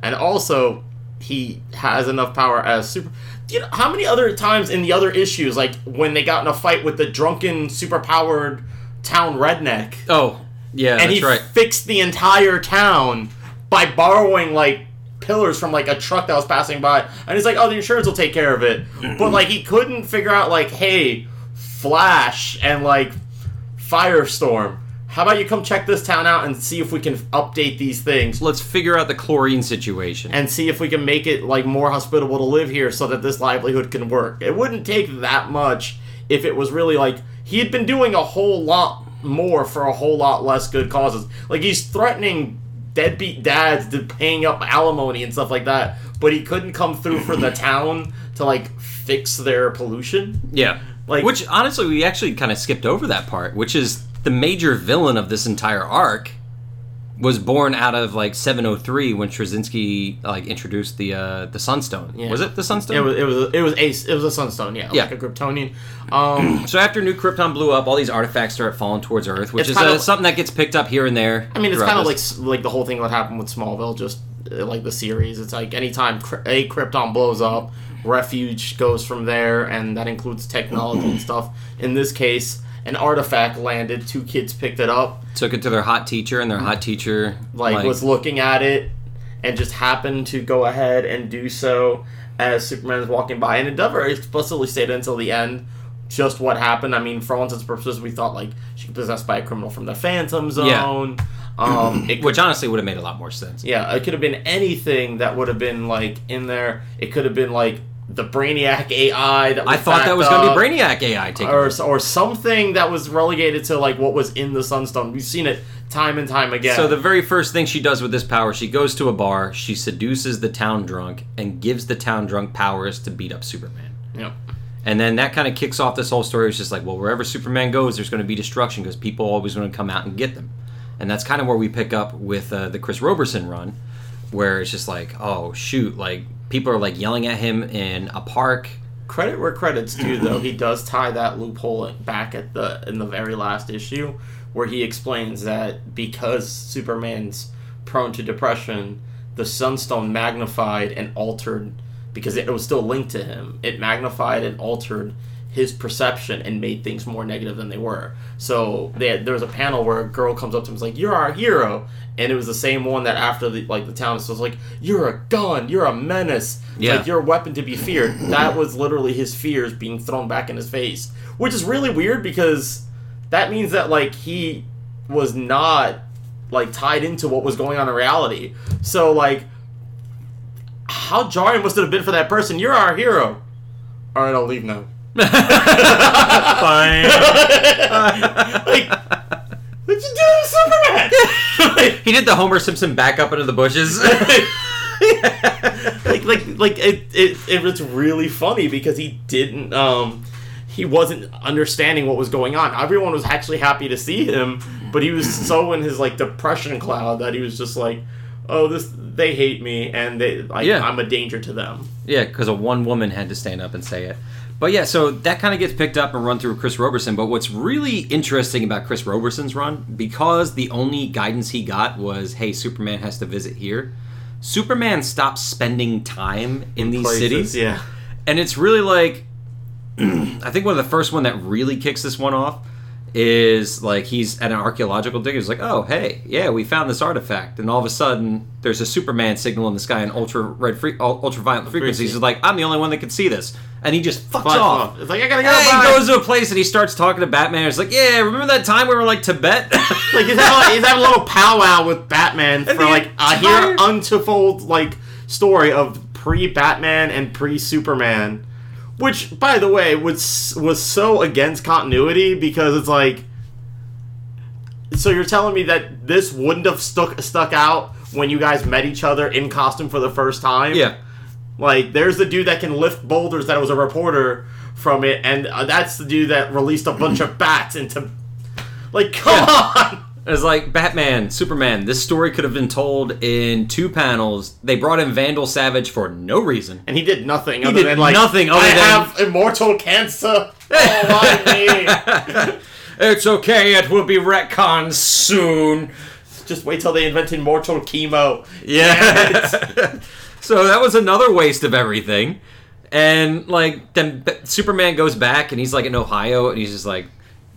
And also, he has enough power as super. You know how many other times in the other issues, like when they got in a fight with the drunken, superpowered town redneck, oh yeah and he right. fixed the entire town by borrowing like pillars from like a truck that was passing by. And he's like oh the insurance will take care of it. But like he couldn't figure out like hey flash and like firestorm how about you come check this town out and see if we can update these things let's figure out the chlorine situation and see if we can make it like more hospitable to live here so that this livelihood can work. It wouldn't take that much if it was really like he had been doing a whole lot more for a whole lot less good causes. Like he's threatening deadbeat dads to paying up alimony and stuff like that, but he couldn't come through for the town to like fix their pollution. Yeah. Like- which honestly we actually kind of skipped over that part, which is the major villain of this entire arc was born out of like 703 when Straczynski like introduced the uh the Sunstone. Yeah. Was it the Sunstone? It was it was it was ace it was a sunstone, yeah, Yeah. like a Kryptonian. Um so after New Krypton blew up, all these artifacts start falling towards Earth, which is uh, something that gets picked up here and there. I mean, it's kind of like like the whole thing that happened with Smallville, just uh, like the series. It's like anytime a Krypton blows up, refuge goes from there, and that includes technology and stuff. In this case, an artifact landed. Two kids picked it up, took it to their hot teacher, and their hot teacher like, was looking at it, and just happened to go ahead and do so as Superman is walking by. And it never explicitly stated until the end just what happened. I mean, for all intents and purposes, we thought like she was possessed by a criminal from the Phantom Zone. Um, it which honestly would have made a lot more sense. Yeah, it could have been anything that would have been like in there. It could have been like the Brainiac AI that I thought that was going to be Brainiac AI taking or over. or something that was relegated to like what was in the Sunstone. We've seen it time and time again. So the very first thing she does with this power, she goes to a bar, she seduces the town drunk, and gives the town drunk powers to beat up Superman. Yep. And then that kind of kicks off this whole story. It's just like, well, wherever Superman goes, there's going to be destruction because people always going to come out and get them. And that's kind of where we pick up with uh, the Chris Roberson run, where it's just like, oh shoot, like people are like yelling at him in a park. credit where credit's due though he does tie that loophole back at the in the very last issue where he explains that because superman's prone to depression the sunstone magnified and altered because it was still linked to him it magnified and altered his perception and made things more negative than they were so they had, there was a panel where a girl comes up to him and is like you're our hero and it was the same one that after the like the town was like you're a gun you're a menace Yeah. like you're a weapon to be feared. That was literally his fears being thrown back in his face, which is really weird because that means that like he was not like tied into what was going on in reality. So like how jarring must it have been for that person? You're our hero. All right, I'll leave now. Fine. Like, what'd you do, to Superman? like, he did the Homer Simpson back up into the bushes. like, like, like it, it, it was really funny because he didn't, um, he wasn't understanding what was going on. Everyone was actually happy to see him, but he was so in his like depression cloud that he was just like, "Oh, this they hate me, and they like Yeah. I'm a danger to them." Yeah, because a one woman had to stand up and say it. But yeah, so that kind of gets picked up and run through Chris Roberson. But what's really interesting about Chris Roberson's run, because the only guidance he got was, hey, Superman has to visit here, Superman stops spending time in these Places, cities. yeah. And it's really like, I think one of the first one that really kicks this one off is like he's at an archaeological dig. He's like, oh, hey, yeah, we found this artifact. And all of a sudden, there's a Superman signal in the sky in ultra red, free, ultraviolet frequencies. He's like, I'm the only one that can see this. And he just fucks Fuck off. off. It's like I gotta go. Bye. he goes to a place and he starts talking to Batman. He's like, "Yeah, remember that time we were like Tibet? like he's having, he's having a little powwow with Batman for the like a entire- here untold like story of pre Batman and pre Superman, which by the way was was so against continuity because it's like. So you're telling me that this wouldn't have stuck stuck out when you guys met each other in costume for the first time? yeah, Like, there's the dude that can lift boulders that was a reporter from it, and uh, that's the dude that released a bunch of bats into. Like, come on! It's like Batman, Superman. This story could have been told in two panels. They brought in Vandal Savage for no reason. And he did nothing other did than, like, nothing other I than- have immortal cancer. Oh, why me? It's okay. It will be retconned soon. Just wait till they invent immortal chemo. Yeah. so that was another waste of everything. And like then B- Superman goes back and he's like in Ohio and he's just like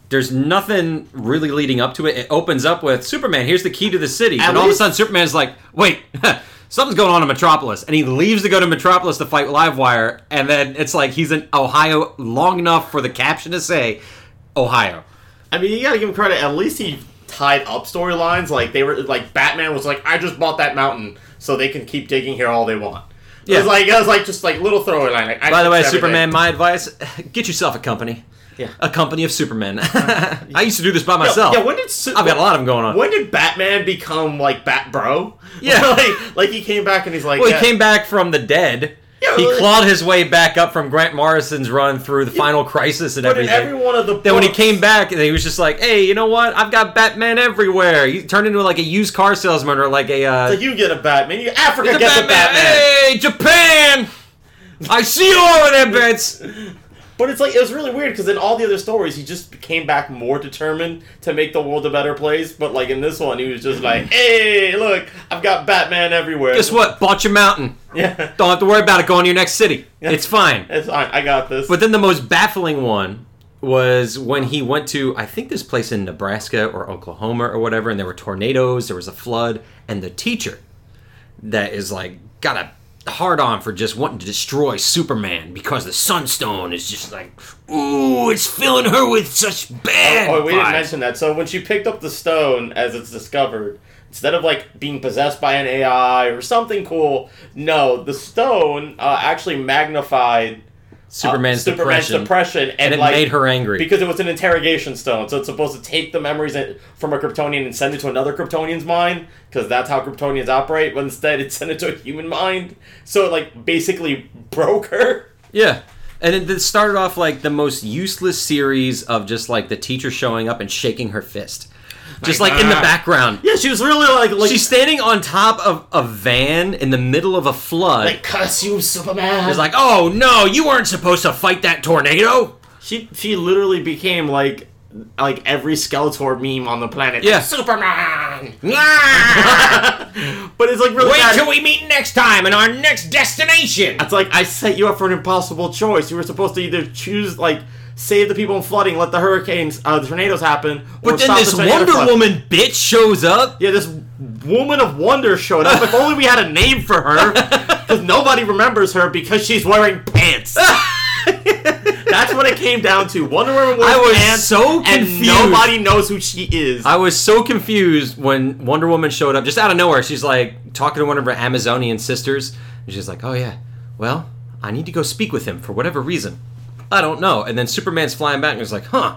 there's nothing really leading up to it. It opens up with Superman, here's the key to the city. At and all of a least- sudden Superman's like, "Wait, something's going on in Metropolis." And he leaves to go to Metropolis to fight Livewire and then it's like he's in Ohio long enough for the caption to say Ohio. I mean, you gotta give him credit. At least he tied up storylines. Like, they were, like, Batman was like, I just bought that mountain so they can keep digging here all they want. Yeah. It was like, it was like, just like little throwaway line. Like, By the way. Superman, my advice: get yourself a company. Yeah. A company of Supermen. I used to do this by myself. Yeah, when did Su- I've got a lot of them going on. When did Batman become like Bat Bro? Yeah. like, like he came back and he's like, Well, he yeah. came back from the dead. Yeah, he clawed his way back up from Grant Morrison's run through the Final Crisis and But in everything. every one of the then when he came back, and he was just like, "Hey, you know what? I've got Batman everywhere." He turned into like a used car salesman or like a. Uh, like you get a Batman, you Africa "It's a a Batman. Hey, Japan! I see you over there, Bits. But it's like it was really weird because in all the other stories, he just came back more determined to make the world a better place. But like in this one, he was just like, mm-hmm. "Hey, look, I've got Batman everywhere." Guess what? Bought your mountain. Yeah, Don't have to worry about it going to your next city. Yeah. It's fine. it's fine. I got this. But then the most baffling one was when he went to I think this place in Nebraska or Oklahoma or whatever, and there were tornadoes, there was a flood, and the teacher that is like got a hard on for just wanting to destroy Superman because the Sunstone is just like, ooh, it's filling her with such bad. Oh, we didn't mention that. So when she picked up the stone, as it's discovered, instead of like being possessed by an AI or something cool, no, the stone uh, actually magnified uh, Superman's, Superman's depression, depression, and, and it like, made her angry. because it was an interrogation stone. So it's supposed to take the memories from a Kryptonian and send it to another Kryptonian's mind, because that's how Kryptonians operate. But instead, it sent it to a human mind. So it like basically broke her. Yeah. And it, started off like the most useless series of just like the teacher showing up and shaking her fist. Just like in the ah. background. Yeah, she was really like like She's standing on top of a van in the middle of a flood. like curse you, Superman. She's like, oh no, you weren't supposed to fight that tornado. She she literally became like like every Skeletor meme on the planet. Yeah. Superman. Ah! But it's like really Wait bad. till we meet next time in our next destination. It's like I set you up for an impossible choice. You were supposed to either choose like save the people in flooding, let the hurricanes, uh, the tornadoes happen, or But then this the Wonder flood. Woman bitch shows up. Yeah, this woman of wonder showed up. if only we had a name for her, because nobody remembers her because she's wearing pants. That's what it came down to. Wonder Woman wears I was pants, so and confused. nobody knows who she is. I was so confused when Wonder Woman showed up just out of nowhere. She's like talking to one of her Amazonian sisters, and she's like, "Oh yeah, well, I need to go speak with him for whatever reason. I don't know. And then Superman's flying back and is like, huh,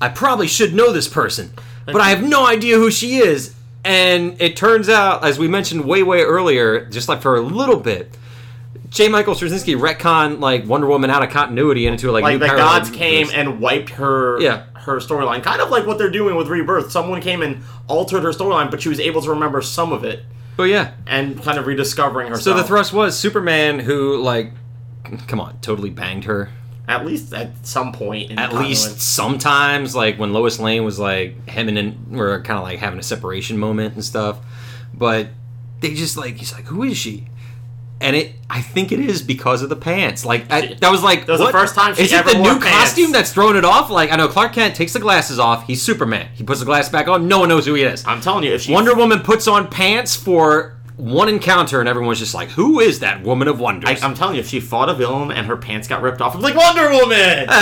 I probably should know this person, but I have no idea who she is. And it turns out, as we mentioned way, way earlier, just like for a little bit, J. Michael Straczynski retcon like Wonder Woman out of continuity into like, like new the parallel gods came universe. and wiped her Yeah. her storyline kind of like what they're doing with rebirth someone came and altered her storyline but she was able to remember some of it Oh yeah, and kind of rediscovering herself so the thrust was Superman, who like, come on, totally banged her. at least at some point in At least sometimes, like when Lois Lane was like him and were kind of like having a separation moment and stuff. But they just like he's like, who is she? And it, I think it is because of the pants. Like I, that was like That was the first time she Is ever it the wore new pants. costume that's throwing it off? Like I know Clark Kent takes the glasses off. He's Superman. He puts the glass back on. No one knows who he is. i'm telling you if she Wonder Woman puts on pants for one encounter, and everyone's just like, "Who is that woman of I, wonders?" i'm telling you if she fought a villain and her pants got ripped off i'm like wonder woman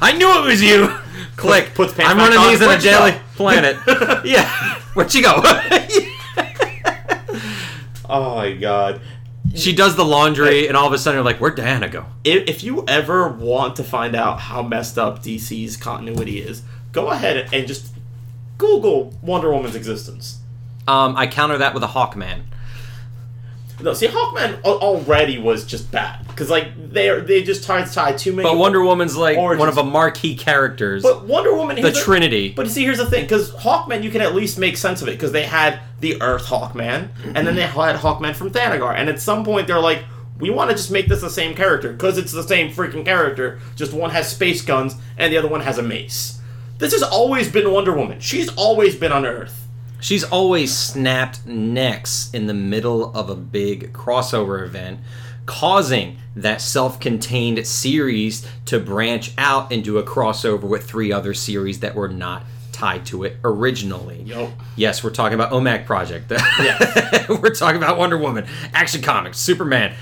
I knew it was you. Click. puts pants I'm running on. these on a daily planet. yeah. Where'd she go? oh my god she does the laundry, and all of a sudden, you're like, "Where'd Diana go?" if, if you ever want to find out how messed up DC's continuity is, go ahead and just Google Wonder Woman's existence. Um, I counter that with a Hawkman. No, see, Hawkman already was just bad because like they are they just tried to tie too many. But Wonder Woman's like Origins. one of the marquee characters. But Wonder Woman, the Trinity. But see, here's the thing: because Hawkman, you can at least make sense of it because they had the Earth Hawkman, and then they had Hawkman from Thanagar, and at some point they're like, we want to just make this the same character because it's the same freaking character. Just one has space guns and the other one has a mace. This has always been Wonder Woman. She's always been on Earth. She's always snapped necks in the middle of a big crossover event, causing that self contained series to branch out into a crossover with three other series that were not tied to it originally. Yup. Yes, we're talking about OMAC Project. Yeah. we're talking about Wonder Woman, Action Comics, Superman.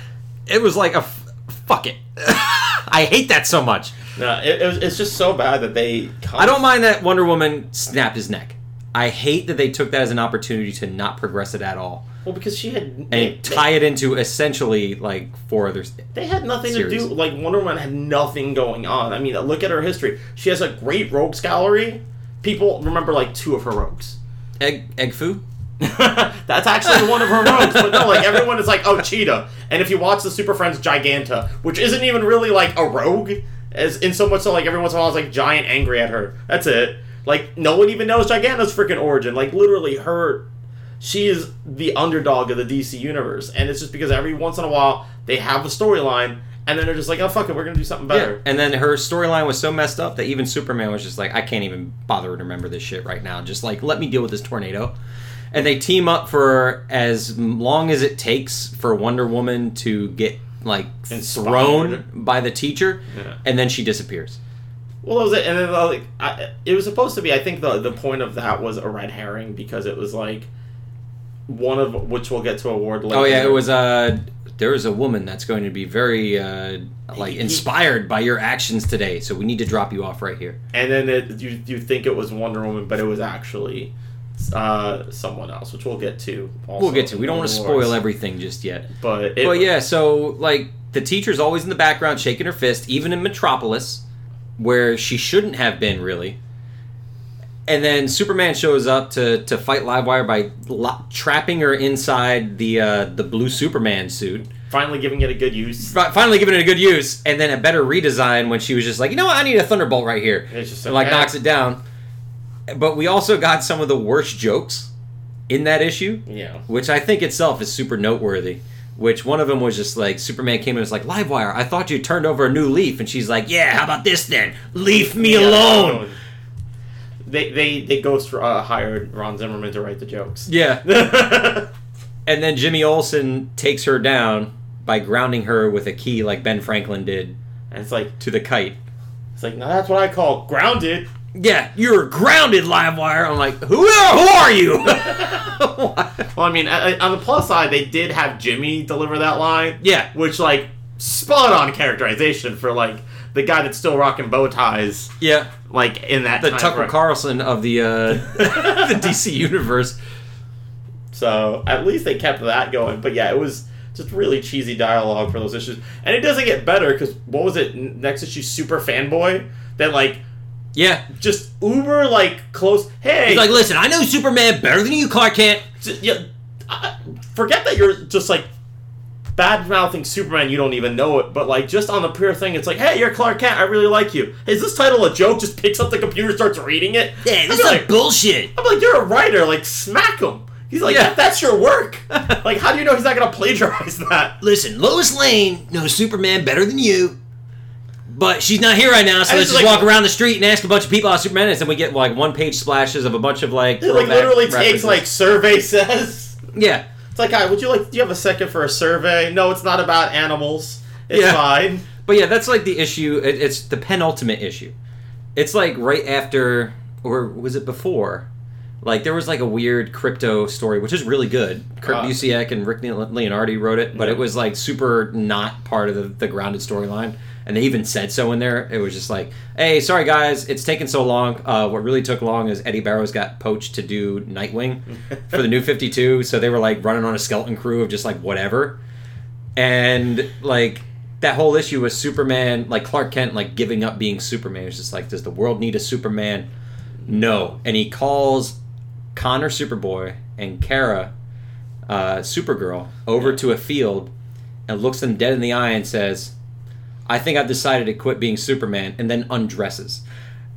It was like a f- fuck it. I hate that so much. No, it, it was, it's just so bad that they. I don't mind that Wonder Woman snapped his neck. I hate that they took that as an opportunity to not progress it at all Well, because she had they, and tie it into essentially like four others. they had nothing series. to do. Like Wonder Woman had nothing going on. I mean, look at her history. She has a great rogues gallery. People remember like two of her rogues. Egg, egg foo. That's actually one of her rogues, but no, like everyone is like, oh, Cheetah. And if you watch the Super Friends Giganta, which isn't even really like a rogue, as in so much so like every once in a while it's like giant angry at her. That's it. Like no one even knows Giganta's freaking origin. Like literally her she is the underdog of the DC universe. And it's just because every once in a while they have a storyline and then they're just like, oh fuck it, we're gonna do something better. And then her storyline was so messed up that even Superman was just like, I can't even bother to remember this shit right now. Just like let me deal with this tornado. And they team up for as long as it takes for Wonder Woman to get like Inspired. thrown by the teacher, Yeah. and then she disappears. Well, that was it, and then like I, it was supposed to be. I think the the point of that was a red herring because it was like one of which we'll get to award later. Oh yeah, it was. Uh, there is a woman that's going to be very uh, like inspired by your actions today. So we need to drop you off right here. and then it, you you think it was Wonder Woman, but it was actually uh, someone else, which we'll get to. Also We'll get to. We don't want to spoil everything just yet. But it, But yeah, so like the teacher's always in the background shaking her fist, even in Metropolis, where she shouldn't have been really. And then Superman shows up to, to fight Livewire by lo- trapping her inside the uh, the blue Superman suit. finally giving it a good use. Fi- Finally giving it a good use, and then a better redesign when she was just like, you know what, I need a Thunderbolt right here. It's just and like knocks it down. But we also got some of the worst jokes in that issue Yeah. which I think itself is super noteworthy. Which one of them was just like Superman came in and was like, Livewire, I thought you turned over a new leaf, and she's like, Yeah, how about this then? Leave me alone. They they they ghost uh, hired Ron Zimmerman to write the jokes. Yeah. and then Jimmy Olsen takes her down by grounding her with a key like Ben Franklin did And it's like to the kite. it's like no, that's what I call grounded. Yeah, you're grounded, Livewire. I'm like, who are, who are you? Well, I mean, uh, on the plus side, they did have Jimmy deliver that line. Yeah. which like spot on characterization for like the guy that's still rocking bow ties, yeah, like in that the Tucker frame. Carlson of the uh, the DC universe. So at least they kept that going. But yeah, it was just really cheesy dialogue for those issues. And it doesn't get better because what was it? Next issue, Super Fanboy, that like Yeah. just uber like close. Hey, He's like, listen, I know Superman better than you, Clark Kent. Yeah, I- forget that you're just like bad mouthing Superman. You don't even know it, but like just on the pure thing, it's like, hey, you're Clark Kent. I really like you. Is this title a joke? Just picks up the computer, starts reading it. Yeah, this is like, bullshit. I'm like, you're a writer. Like, smack him. He's like, Yeah. that's your work. like, how do you know he's not gonna plagiarize that? Listen, Lois Lane knows Superman better than you. But she's not here right now, so And let's just like- walk around the street and ask a bunch of people how Superman is, and we get like one page splashes of a bunch of like It like literally takes references. like survey says. yeah, It's like, hi, would you like? Do you have a second for a survey? No, it's not about animals. It's Yeah. fine. But yeah, that's like the issue. It, it's the penultimate issue. It's like right after, or was it before? Like there was like a weird Krypto story, which is really good. Kurt Uh, Busiek and Rick Le- Leonardi wrote it, but Yeah. it was like super not part of the, the grounded storyline. And they even said so in there. It was just like, "Hey, sorry guys, it's taken so long. Uh, what really took long is Eddy Barrows got poached to do Nightwing for the New Fifty Two, so they were like running on a skeleton crew of just like whatever." and like that whole issue was Superman, like Clark Kent, like giving up being Superman. It's just like, does the world need a Superman? No. And he calls Connor Superboy and Kara uh, Supergirl over to a field and looks them dead in the eye and says, "I think I've decided to quit being Superman," and then undresses.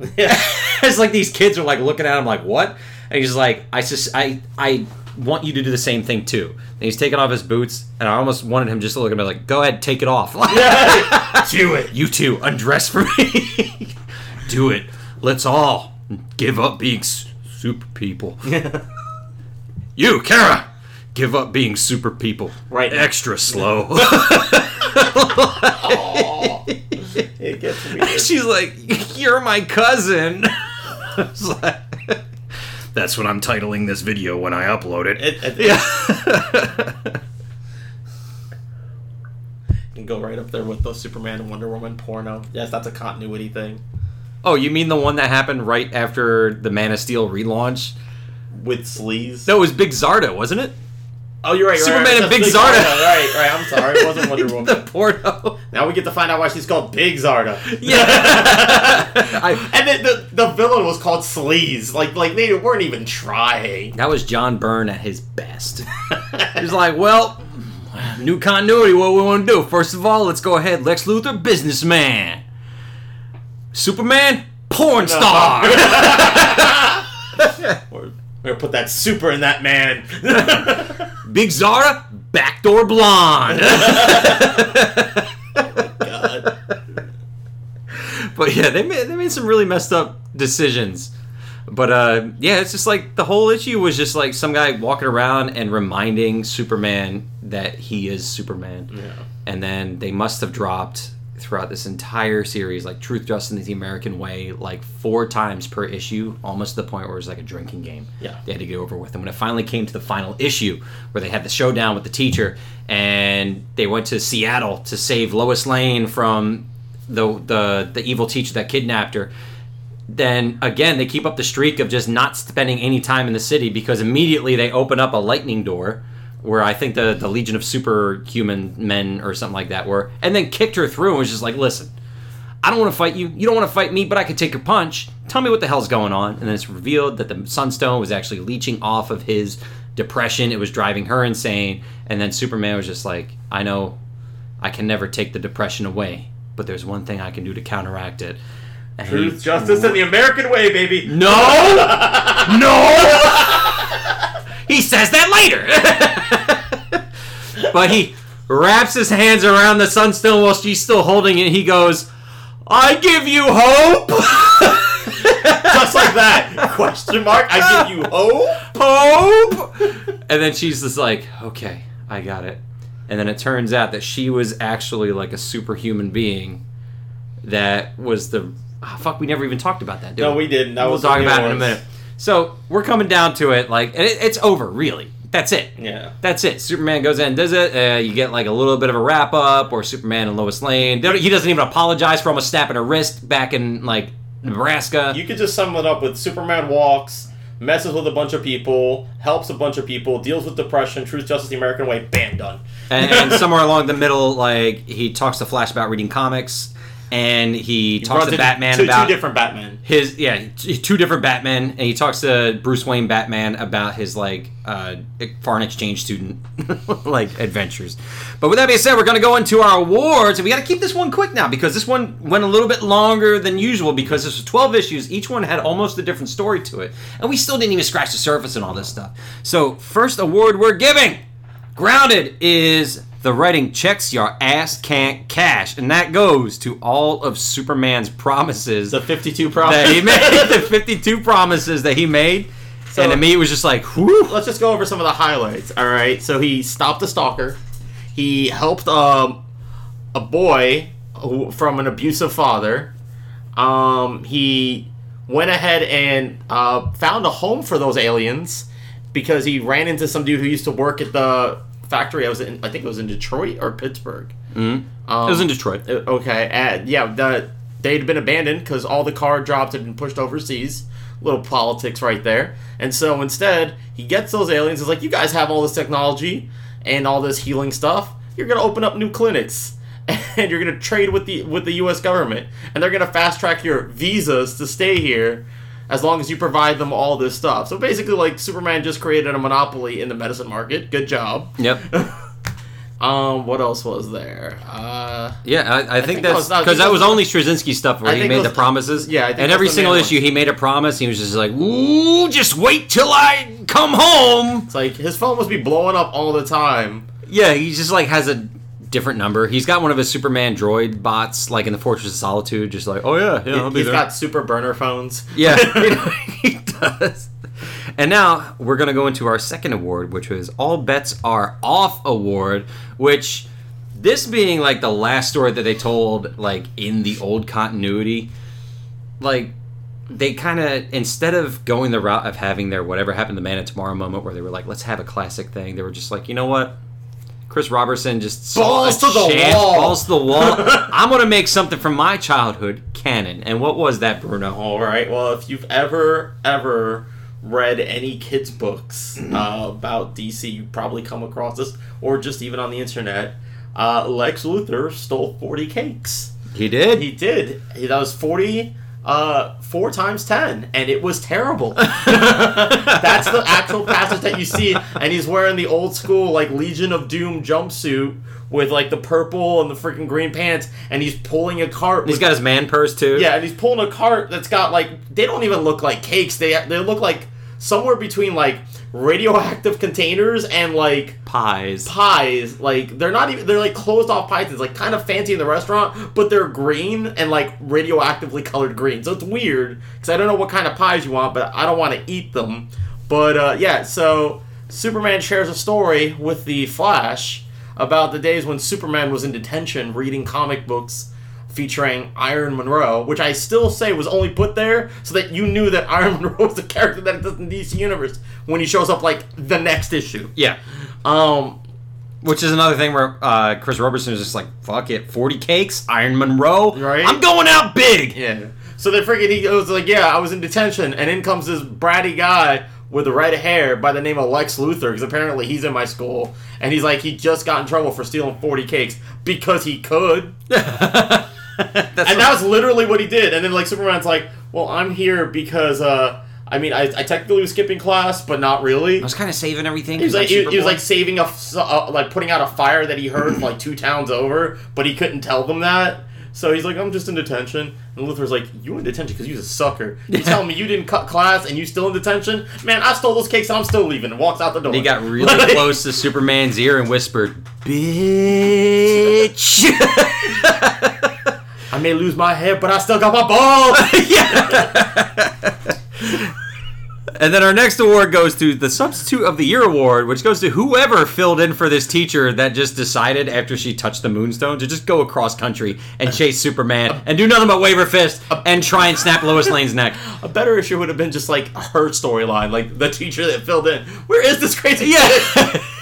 it's like these kids are like looking at him like what? And he's like i just, i i want you to do the same thing too. And he's taking off his boots and i almost wanted him just to look at me like go ahead take it off. Do it. you too, undress for me. Do it. Let's all give up being super people. You kara give up being super people. Right. Extra slow It gets weird. She's like, "You're my cousin." It's like, That's what I'm titling this video when I upload it. It, it, yeah. can go right up there with the Superman and Wonder Woman porno. Yes, that's a continuity thing oh, you mean the one that happened right after the Man of Steel relaunch? with sleaze. No, it was Big Zarda, wasn't it? Oh, you're right. you're Superman right. and That's Big Zarda. Right, right. I'm sorry. It wasn't Wonder Woman. the porno. Now we get to find out why she's called Big Zarda. Yeah. I, And then the, the villain was called Sleaze. Like like they weren't even trying. that was John Byrne at his best. He's like, well, new continuity. What we want to do? First of all, let's go ahead. Lex Luthor, businessman. Superman, porn star. We're, we're gonna put that super in that man. Big Zara, backdoor blonde. God. but yeah, they made they made some really messed up decisions. But uh, yeah, it's just like the whole issue was just like some guy walking around and reminding Superman that he is Superman. Yeah. And then they must have dropped throughout this entire series, like Truth, Justice, the American Way, like four times per issue, almost to the point where it was like a drinking game. Yeah. They had to get over with. And when it finally came to the final issue, where they had the showdown with the teacher, and they went to Seattle to save Lois Lane from the the the evil teacher that kidnapped her. Then again, they keep up the streak of just not spending any time in the city because immediately they open up a lightning door where I think the, the Legion of Superhuman Men or something like that were, and then kicked her through and was just like, listen, I don't want to fight you. You don't want to fight me, but I could take your punch. Tell me what the hell's going on. And then it's revealed that the Sunstone was actually leeching off of his depression. It was driving her insane. And then Superman was just like, I know I can never take the depression away, but there's one thing I can do to counteract it. And Truth, justice, and the American way, baby. no! no! He says that later. but he wraps his hands around the sunstone while she's still holding it. He goes, I give you hope! Just like that. Question mark. I give you hope. hope! And then she's just like, okay, I got it. And then it turns out that she was actually like a superhuman being that was the. ah, fuck, we never even talked about that, did No, we didn't. That we'll was talk about it in a minute. So we're coming down to it, like and it, it's over. Really, that's it. Yeah. That's it. Superman goes in, and does it. Uh, you get like a little bit of a wrap up, or Superman and Lois Lane. He doesn't even apologize for almost snapping a wrist back in like Nebraska. You could just sum it up with Superman walks, messes with a bunch of people, helps a bunch of people, deals with depression, truth, justice, the American way. Bam, done. and, and somewhere along the middle, like he talks to Flash about reading comics, and he, talks to Batman two, about two different Batman. his yeah two different Batman, and he talks to Bruce Wayne Batman about his like uh, foreign exchange student like adventures. But with that being said, we're gonna go into our awards, and we got to keep this one quick now because this one went a little bit longer than usual because this was twelve issues. Each one had almost a different story to it, and we still didn't even scratch the surface and all this stuff. So first award we're giving, Grounded is. The writing checks your ass can't cash, and that goes to all of Superman's promises The 52 that he made, the 52 promises that he made. So- and to me, it was just like, whew. Let's just go over some of the highlights. All right. So he stopped the stalker. He helped um, a boy from an abusive father. Um, he went ahead and uh, found a home for those aliens because he ran into some dude who used to work at the factory. I was in, I think it was in Detroit or Pittsburgh. it was in Detroit. Uh, Okay, uh, yeah, the, they'd been abandoned because all the car jobs had been pushed overseas. Little politics right there. And so instead, he gets those aliens. He's like, "You guys have all this technology and all this healing stuff. You're gonna open up new clinics, and you're gonna trade with the with the U.S. government, and they're gonna fast track your visas to stay here." As long as you provide them all this stuff. So basically, like, Superman just created a monopoly in the medicine market. Good job. Yep. Um, what else was there? Uh, Yeah, I, I, think, think that's I because that was only Straczynski stuff where I he made the promises. yeah, I think and every single issue one. he made a promise. He was just like, "Ooh, just wait till I come home." It's like his phone must be blowing up all the time. Yeah, he just like has a different number. He's got one of his Superman droid bots, like in the Fortress of Solitude, just like, "Oh yeah, yeah, I'll be He's there." got super burner phones. Yeah, you know, he does. And now we're going to go into our second award, which was All Bets Are Off Award, which this being like the last story that they told like in the old continuity, like they kind of instead of going the route of having their whatever happened to Man of Tomorrow moment where they were like, let's have a classic thing, they were just like, you know what? Chris Robertson just saw Balls a to the chance- wall. balls to the wall. I'm gonna make something from my childhood canon. And what was that, Bruno? All right. Well, if you've ever ever read any kids books uh, about DC, you probably come across this, or just even on the internet. Uh, Lex Luthor stole forty cakes. He did. He did. That was forty. Uh, four times ten, and it was terrible. That's the actual passage that you see, and he's wearing the old school like Legion of Doom jumpsuit with like the purple and the freaking green pants, and he's pulling a cart. He's got his man purse too. yeah, and he's pulling a cart that's got like they don't even look like cakes. They they look like somewhere between like radioactive containers and like Pies. pies. Like they're not even they're like closed off pies. It's like kind of fancy in the restaurant, but they're green and like radioactively colored green. So it's weird because I don't know what kind of pies you want, but I don't want to eat them. But uh, yeah, so Superman shares a story with the Flash about the days when Superman was in detention reading comic books featuring Iron Munro, which I still say was only put there so that you knew that Iron Munro was the character that exists in DC Universe when he shows up like the next issue. Yeah. Um, Which is another thing where uh, Chris Robertson is just like, fuck it, 40 cakes, Iron Munro. Right. I'm going out big. Yeah. So then freaking he goes like, yeah, I was in detention, and in comes this bratty guy with the red hair by the name of Lex Luthor, because apparently he's in my school, and he's like, he just got in trouble for stealing forty cakes because he could, And that was literally what he did. And then like Superman's like, well, I'm here because, uh, I mean, I, I technically was skipping class, but not really. I was kind of saving everything. He was like he, he was like saving a, uh, like putting out a fire that he heard from like two towns over, but he couldn't tell them that. So he's like, I'm just in detention. And Luthor's like, You in detention because you're a sucker. You telling me you didn't cut class and you still in detention? Man, I stole those cakes and I'm still leaving. And walks out the door. he got really close to Superman's ear and whispered, "Bitch." I may lose my head, but I still got my balls. and then our next award goes to the Substitute of the Year award, which goes to whoever filled in for this teacher that just decided after she touched the moonstone to just go across country and chase Superman and do nothing but wave her fist and try and snap Lois Lane's neck. a better issue would have been just like her storyline, like the teacher that filled in. Where is this crazy Yeah.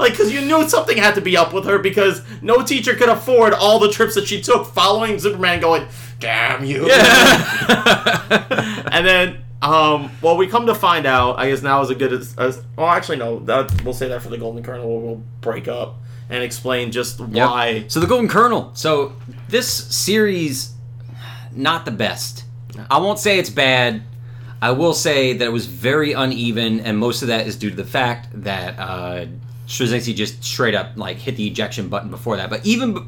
like, because you knew something had to be up with her because no teacher could afford all the trips that she took following Superman going, damn you. Yeah. and then Um, well, we come to find out, I guess now is a good as, as well. Actually, no, that we'll say that for the Golden Kernel. We'll, we'll break up and explain just Yep. why. So the Golden Kernel. So this series, not the best. I won't say it's bad. I will say that it was very uneven, and most of that is due to the fact that uh, Straczynski just straight up like hit the ejection button before that. But even b-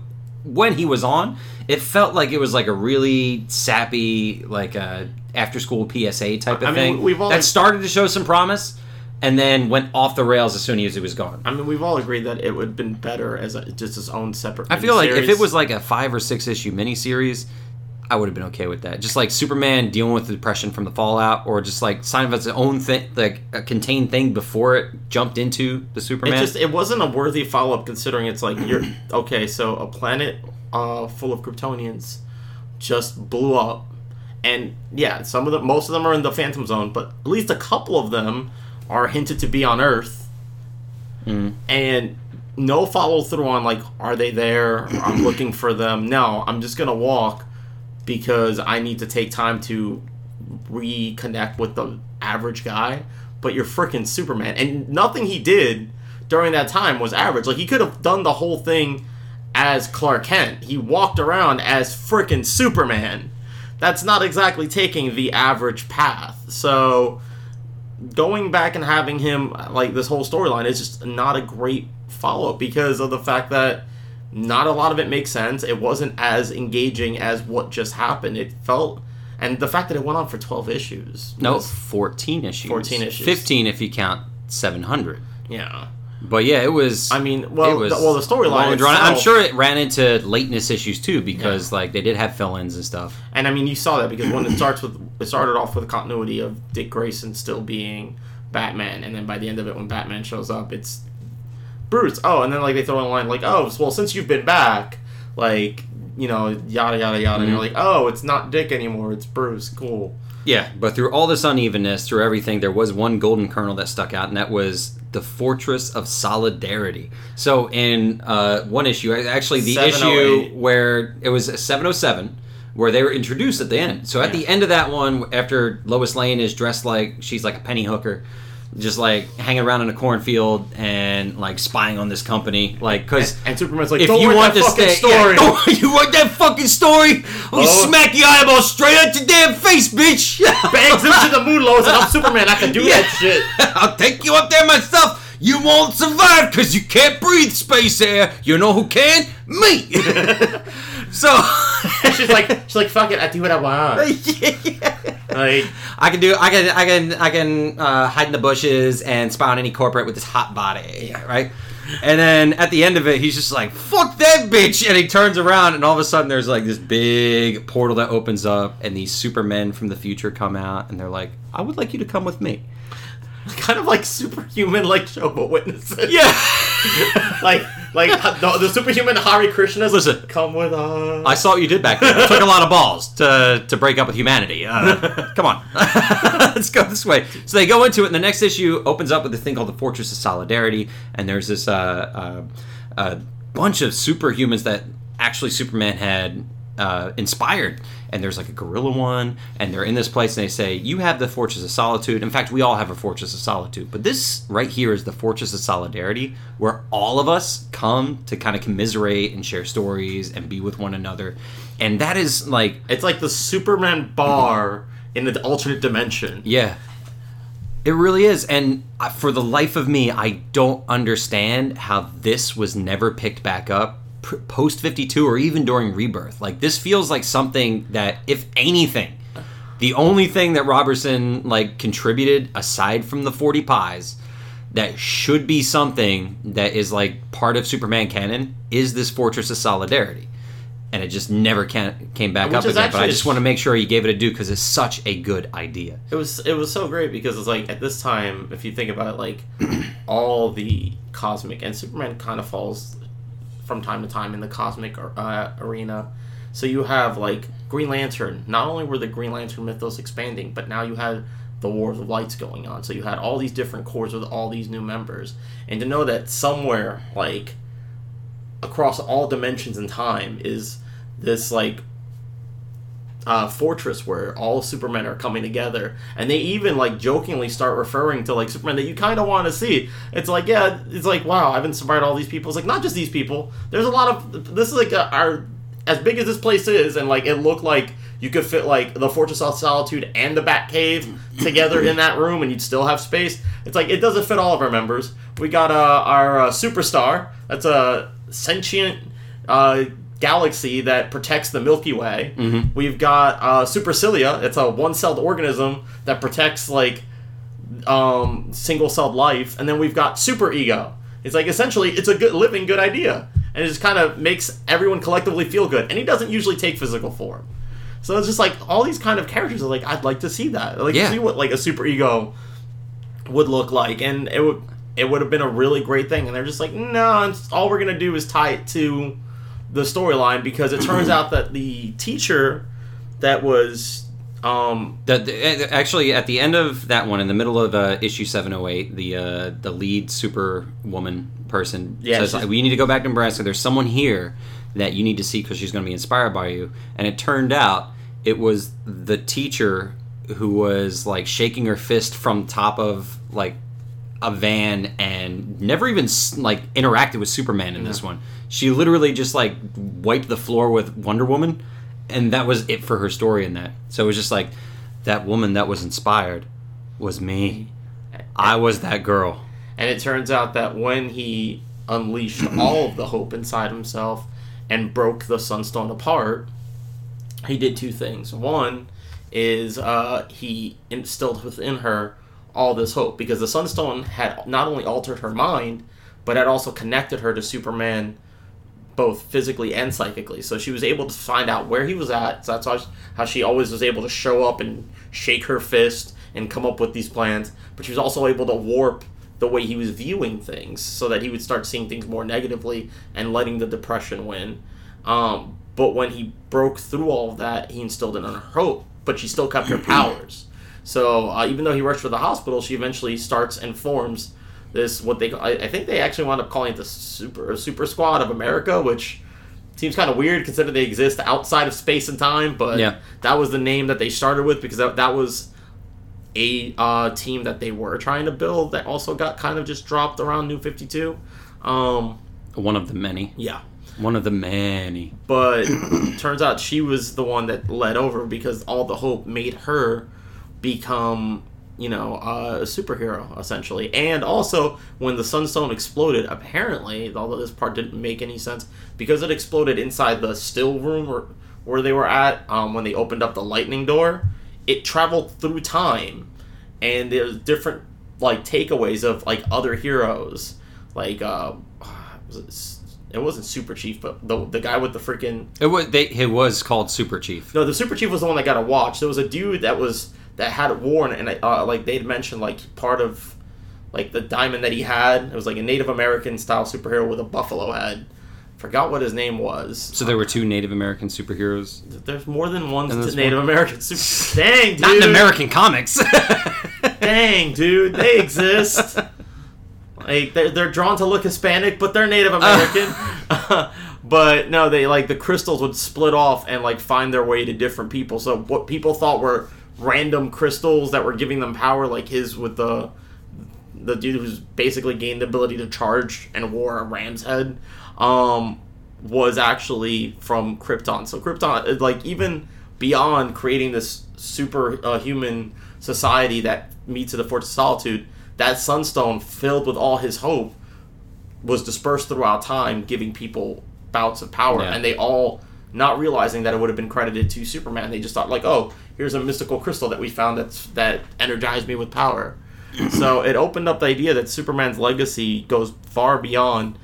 when he was on, it felt like it was like a really sappy, like uh, a after school PSA type of I mean, thing we've all- that started to show some promise, and then went off the rails as soon as it was gone. I mean, we've all agreed that it would have been better as a, just its own separate. I feel like if it was like a five or six issue miniseries, I would have been okay with that. Just like Superman dealing with the depression from the fallout, or just like sign of its own thing, like a contained thing before it jumped into the It Superman. just it wasn't a worthy follow up considering it's like you're okay. So a planet uh, full of Kryptonians just blew up, and yeah, some of them, most of them are in the Phantom Zone, but at least a couple of them are hinted to be on Earth, and no follow through on like are they there? I'm looking for them. No, I'm just gonna walk because I need to take time to reconnect with the average guy. But you're freaking Superman, and nothing he did during that time was average. Like he could have done the whole thing as Clark Kent. He walked around as freaking Superman. That's not exactly taking the average path. So going back and having him like this whole storyline is just not a great follow up because of the fact that not a lot of it makes sense. It wasn't as engaging as what just happened. It felt and the fact that it went on for 12 issues. no, was- fourteen issues. 14 issues. Fifteen if you count seven hundred. yeah. But yeah, it was. I mean, well, it was the- well, the storyline long and drawn. I'm sure it ran into lateness issues too because like they did have fill-ins and stuff. And I mean, you saw that because when it starts with it started off with a continuity of Dick Grayson still being Batman, and then by the end of it, when Batman shows up, it's Bruce. Oh, and then like they throw in a line like, "Oh, well, since you've been back, like you know, yada yada yada," and you're like, "Oh, it's not Dick anymore, it's Bruce." Cool. Yeah, but through all this unevenness, through everything, there was one golden kernel that stuck out, and that was the Fortress of Solidarity. So, in uh, one issue, actually, the issue where it was 707, where they were introduced at the end. So, at the end of that one, after Lois Lane is dressed like she's like a penny hooker, just like hanging around in a cornfield and like spying on this company, like because And Superman's like, if "Don't you want that to fucking stay, story." Yeah, you want that fucking story? I'll Oh. smack your eyeball straight at your damn face, bitch. Bangs him to the moon, Lois, and I'm Superman. I can do Yeah. that shit. I'll take you up there myself. You won't survive because you can't breathe space air. You know who can? Me. so, she's like, she's like, fuck it, I do what I want. Like, I can do. I can. I can. I can uh, hide in the bushes and spy on any corporate with this hot body, right? And then at the end of it, he's just like, "Fuck that bitch!" And he turns around, and all of a sudden, there's like this big portal that opens up, and these supermen from the future come out, and they're like, "I would like you to come with me." kind of like superhuman, like Jehovah Witnesses. Yeah. like, like the, the superhuman Hare Krishnas. Listen. come with us. I saw what you did back there. It took a lot of balls to to break up with humanity. Uh, come on, let's go this way. So they go into it, and the next issue opens up with a thing called the Fortress of Solidarity, and there's this uh, uh, uh, bunch of superhumans that actually Superman had uh, inspired. And there's like a gorilla one, and they're in this place, and they say, "You have the Fortress of Solitude." In fact, we all have a Fortress of Solitude, but this right here is the Fortress of Solidarity, where all of us come to kind of commiserate and share stories and be with one another, and that is like, It's like the Superman bar in the alternate dimension. yeah, it really is. And for the life of me, I don't understand how this was never picked back up post 52 or even during rebirth. Like this feels like something that if anything the only thing that robertson like contributed aside from the 40 pies that should be something that is like part of superman canon is this fortress of solidarity. And it just never can, came back Which up again but i just want to make sure you gave it a due because it's such a good idea. It was it was so great because it's like at this time, if you think about it, like all the cosmic and Superman kind of falls from time to time in the cosmic uh, arena. So you have like Green Lantern. Not only were the Green Lantern mythos expanding, but now you had the War of Lights going on. So you had all these different Corps with all these new members, and to know that somewhere like across all dimensions and time is this like uh, fortress where all Supermen are coming together, and they even like jokingly start referring to like Superman that you kind of want to see. It's like yeah, it's like wow, I've inspired all these people. It's like not just these people. There's a lot of this is like a, our as big as this place is, and like it looked like you could fit like the Fortress of Solitude and the Batcave together in that room, and you'd still have space. It's like it doesn't fit all of our members. We got uh, our uh, superstar. That's a sentient uh, galaxy that protects the Milky Way. We've got uh, Supercilia. It's a one-celled organism that protects like um, single-celled life, and then we've got Super Ego. It's like essentially it's a good living good idea, and it just kind of makes everyone collectively feel good. And he doesn't usually take physical form, so it's just like all these kind of characters are like I'd like to see that, like Yeah. see what like a Super Ego would look like, and it would it would have been a really great thing. And they're just like, no, it's, all we're gonna do is tie it to the storyline because it turns out that the teacher that was um The, the- actually, at the end of that one, in the middle of uh, issue seven oh eight, the uh, the lead Superwoman person Yeah, says, "We need to go back to Nebraska. There's someone here that you need to see because she's going to be inspired by you." And it turned out it was the teacher who was like shaking her fist from top of like a van and never even like interacted with Superman in this one. She literally just like wiped the floor with Wonder Woman, and that was it for her story in that. So it was just like that woman that was inspired was me. I was that girl. And it turns out that when he unleashed all of the hope inside himself and broke the Sunstone apart, he did two things. One is uh, he instilled within her all this hope because the Sunstone had not only altered her mind, but had also connected her to Superman both physically and psychically. So she was able to find out where he was at. So that's how, how she always was able to show up and shake her fist and come up with these plans. But she was also able to warp the way he was viewing things so that he would start seeing things more negatively and letting the depression win. Um, but when he broke through all of that, he instilled in her hope, but she still kept her powers. So uh, even though he rushed for the hospital, she eventually starts and forms this what they I, I think they actually wound up calling it the super super squad of America, which seems kind of weird considering they exist outside of space and time. But Yeah. that was the name that they started with because that, that was a uh, team that they were trying to build that also got kind of just dropped around New Fifty Two. Um, One of the many. yeah, One of the many. but turns out she was the one that led over because all the hope made her become you know uh, a superhero essentially and also when the sunstone exploded apparently although this part didn't make any sense because it exploded inside the still room where, where they were at um, when they opened up the lightning door it traveled through time and there's different like takeaways of like other heroes like uh was it, it wasn't super chief but the, the guy with the freaking It was they, it was called Super Chief. no, the Super Chief was the one that got a watch. There was a dude that was that had worn, and uh, like they'd mentioned, like part of like the diamond that he had. It was like a Native American style superhero with a buffalo head. Forgot what his name was. So there were two Native American superheroes. There's more than one Native one? American super. Dang, dude. Not in American comics. Dang, dude, they exist. like they're, they're drawn to look Hispanic, but they're Native American. but no, they like the crystals would split off and like find their way to different people. So what people thought were random crystals that were giving them power, like his with the the dude who's basically gained the ability to charge and wore a ram's head, um, was actually from Krypton. So Krypton, like even beyond creating this super uh, human society that meets at the Fortress of Solitude, that Sunstone filled with all his hope was dispersed throughout time, giving people bouts of power, Yeah. and they all not realizing that it would have been credited to Superman. They just thought like, oh, here's a mystical crystal that we found that's that energized me with power. so it opened up the idea that Superman's legacy goes far beyond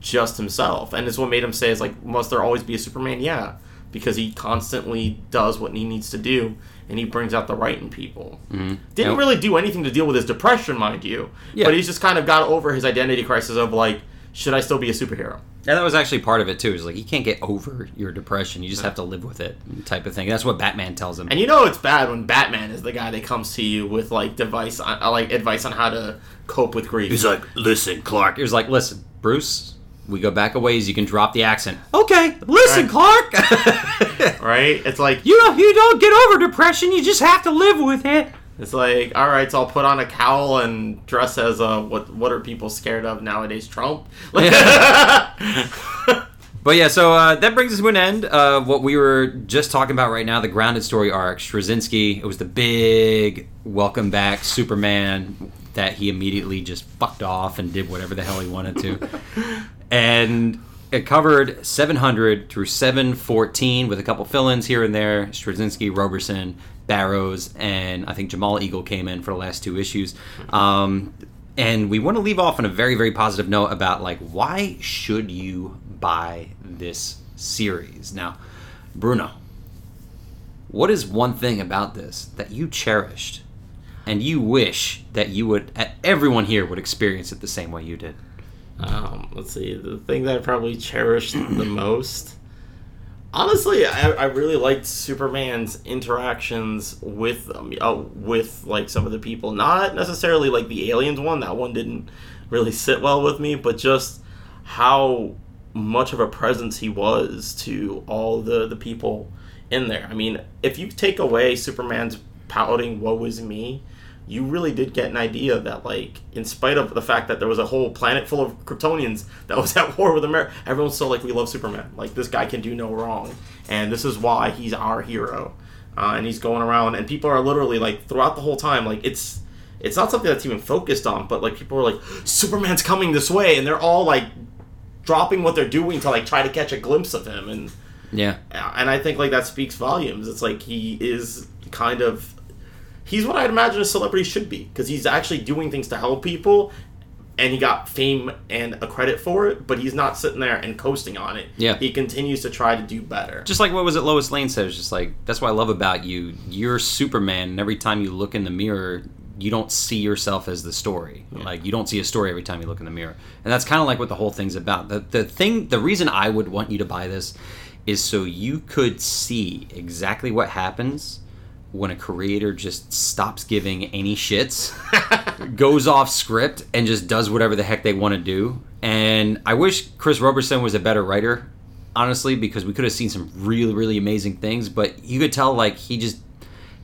just himself, and it's what made him say, "Is like, must there always be a Superman?" Yeah, because he constantly does what he needs to do, and he brings out the right in people. Mm-hmm. Didn't Yep. really do anything to deal with his depression, mind you, Yeah. but he's just kind of got over his identity crisis of like, should I still be a superhero? And that was actually part of it too. Is like you can't get over your depression; you just have to live with it, type of thing. That's what Batman tells him. And you know it's bad when Batman is the guy that comes to you with like device, uh, like advice on how to cope with grief. He's like, "Listen, Clark." He was like, "Listen, Bruce, We go back a ways. You can drop the accent. Okay, listen, Right. Clark. right? It's like you know, you don't get over depression. You just have to live with it. It's like all right, so I'll put on a cowl and dress as a what? What are people scared of nowadays? Trump. But yeah, so uh, that brings us to an end of what we were just talking about right now the grounded story arc. Straczynski, it was the big welcome back Superman that he immediately just fucked off and did whatever the hell he wanted to. and it covered 700 through 714 with a couple fill ins here and there. Straczynski, Roberson, Barrows, and I think Jamal Igle came in for the last two issues. Um, and we want to leave off on a very, very positive note about like why should you buy this series? Now, Bruno, what is one thing about this that you cherished and you wish that you would everyone here would experience it the same way you did? Um, let's see. The thing that I probably cherished the most. Honestly, I, I really liked Superman's interactions with um, uh, with like some of the people. Not necessarily like the aliens one. That one didn't really sit well with me. But just how much of a presence he was to all the the people in there. I mean, if you take away Superman's pouting "Woe is me," you really did get an idea that, like, in spite of the fact that there was a whole planet full of Kryptonians that was at war with America, everyone's still like, we love Superman. Like, this guy can do no wrong. And this is why he's our hero. Uh, and he's going around, and people are literally, like, throughout the whole time, like, it's. It's not something that's even focused on, but like people are like, Superman's coming this way, and they're all like dropping what they're doing to like try to catch a glimpse of him, and Yeah. and I think like that speaks volumes. It's like he is kind of he's what I'd imagine a celebrity should be because he's actually doing things to help people, and he got fame and a credit for it. But he's not sitting there and coasting on it. Yeah. he continues to try to do better. Just like what was it Lois Lane said, it's just like that's what I love about you. You're Superman, and every time you look in the mirror, you don't see yourself as the story. Like you don't see a story every time you look in the mirror, and that's kind of like what the whole thing's about. The the thing, the reason I would want you to buy this is so you could see exactly what happens when a creator just stops giving any shits, goes off script, and just does whatever the heck they want to do. And I wish Chris Roberson was a better writer, honestly, because we could have seen some really, really amazing things. But you could tell, like, he just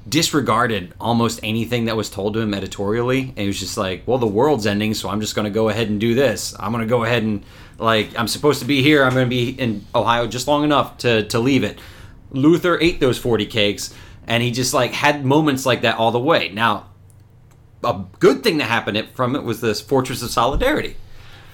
disregarded almost anything that was told to him editorially and he was just like well the world's ending so i'm just going to go ahead and do this i'm going to go ahead and like i'm supposed to be here i'm going to be in ohio just long enough to to leave it Luthor ate those 40 cakes and he just like had moments like that all the way now a good thing that happened it- from it was this fortress of solidarity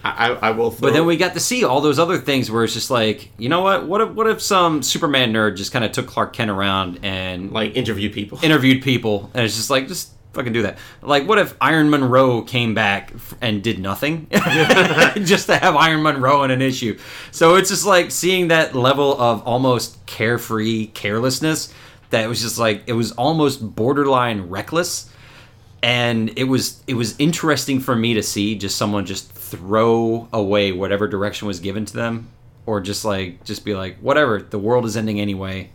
I, I, will. Throw, but then we got to see all those other things where it's just like, you know what? What if what if some Superman nerd just kind of took Clark Kent around and like interview people. interviewed people, and it's just like, just fucking do that. Like, what if Iron Munro came back and did nothing, just to have Iron Munro in an issue? So it's just like seeing that level of almost carefree carelessness that it was just like it was almost borderline reckless. And it was it was interesting for me to see just someone just throw away whatever direction was given to them or just like just be like whatever the world is ending anyway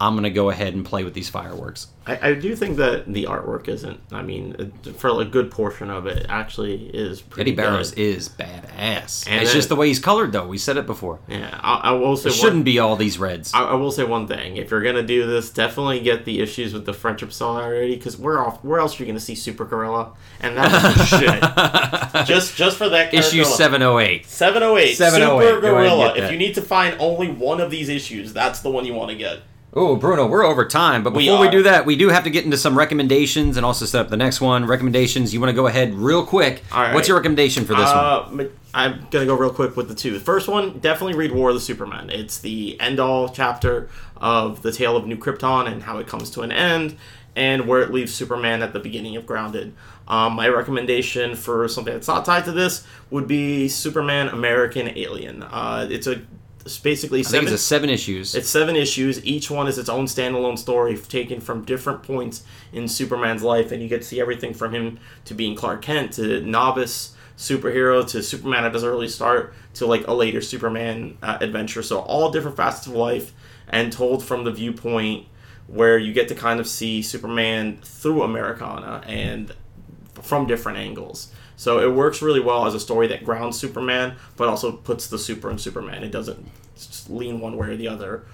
i'm gonna go ahead and play with these fireworks I, I do think that the artwork isn't. I mean, for a good portion of it, actually is pretty. Eddy Barrows good. is badass And it's then- just the way he's colored though we said it before Yeah, I, I will say it one- shouldn't be all these reds I, I will say one thing: if you're gonna do this, definitely get the issues with the friendship solidarity. Because where off? Where else are you gonna see Super Gorilla? And that's shit. Just just for that issue alone. 708 708, 708, Super oh go ahead and Gorilla. If you need to find only one of these issues, that's the one you want to get. Oh, Bruno, we're over time, but before we, are. do that, we do have to get into some recommendations and also set up the next one. Recommendations, you want to go ahead real quick. All right. What's your recommendation for this one? Uh, one? I'm gonna go real quick with the two. The first one, definitely read War of the Supermen. It's the end-all chapter of the tale of New Krypton and how it comes to an end, and where it leaves Superman at the beginning of Grounded. Um, my recommendation for something that's not tied to this would be Superman American Alien. Uh, it's a it's basically I think seven. it's seven issues. It's seven issues. Each one is its own standalone story taken from different points in Superman's life, and you get to see everything from him to being Clark Kent to novice superhero to Superman at his early start to like a later Superman uh, adventure. So all different facets of life and told from the viewpoint where you get to kind of see Superman through Americana and from different angles. So it works really well as a story that grounds Superman, but also puts the super in Superman. It doesn't lean one way or the other.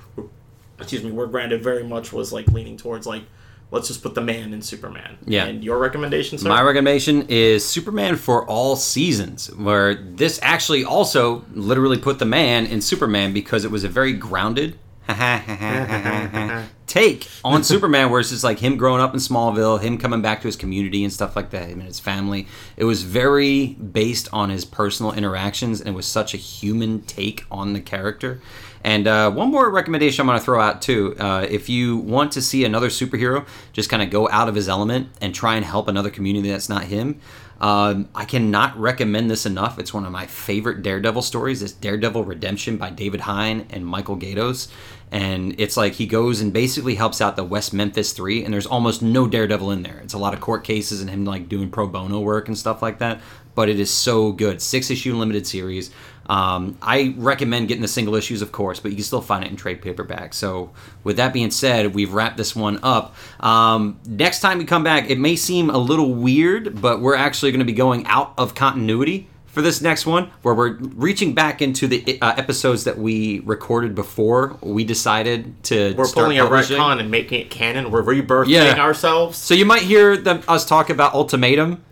Excuse me, where Grounded very much was like leaning towards like, let's just put the man in Superman. Yeah. And your recommendation, sir? My recommendation is Superman for all seasons, where this actually also literally put the man in Superman because it was a very grounded take on Superman, where it's just like him growing up in Smallville, him coming back to his community and stuff like that, him and his family. It was very based on his personal interactions, and it was such a human take on the character. And uh, one more recommendation I'm going to throw out too. Uh, if you want to see another superhero just kind of go out of his element and try and help another community that's not him, um, I cannot recommend this enough. It's one of my favorite Daredevil stories. It's Daredevil Redemption by David Hine and Michael Gaydos. And it's like he goes and basically helps out the West Memphis Three, and there's almost no Daredevil in there. It's a lot of court cases and him like doing pro bono work and stuff like that. But it is so good. Six issue limited series. Um, I recommend getting the single issues, of course, but you can still find it in trade paperback. So, with that being said, we've wrapped this one up. Um, next time we come back, it may seem a little weird, but we're actually going to be going out of continuity for this next one, where we're reaching back into the uh, episodes that we recorded before we decided to. We're start pulling a retcon and making it canon. We're rebirthing Yeah. ourselves. So you might hear them, us talk about Ultimatum,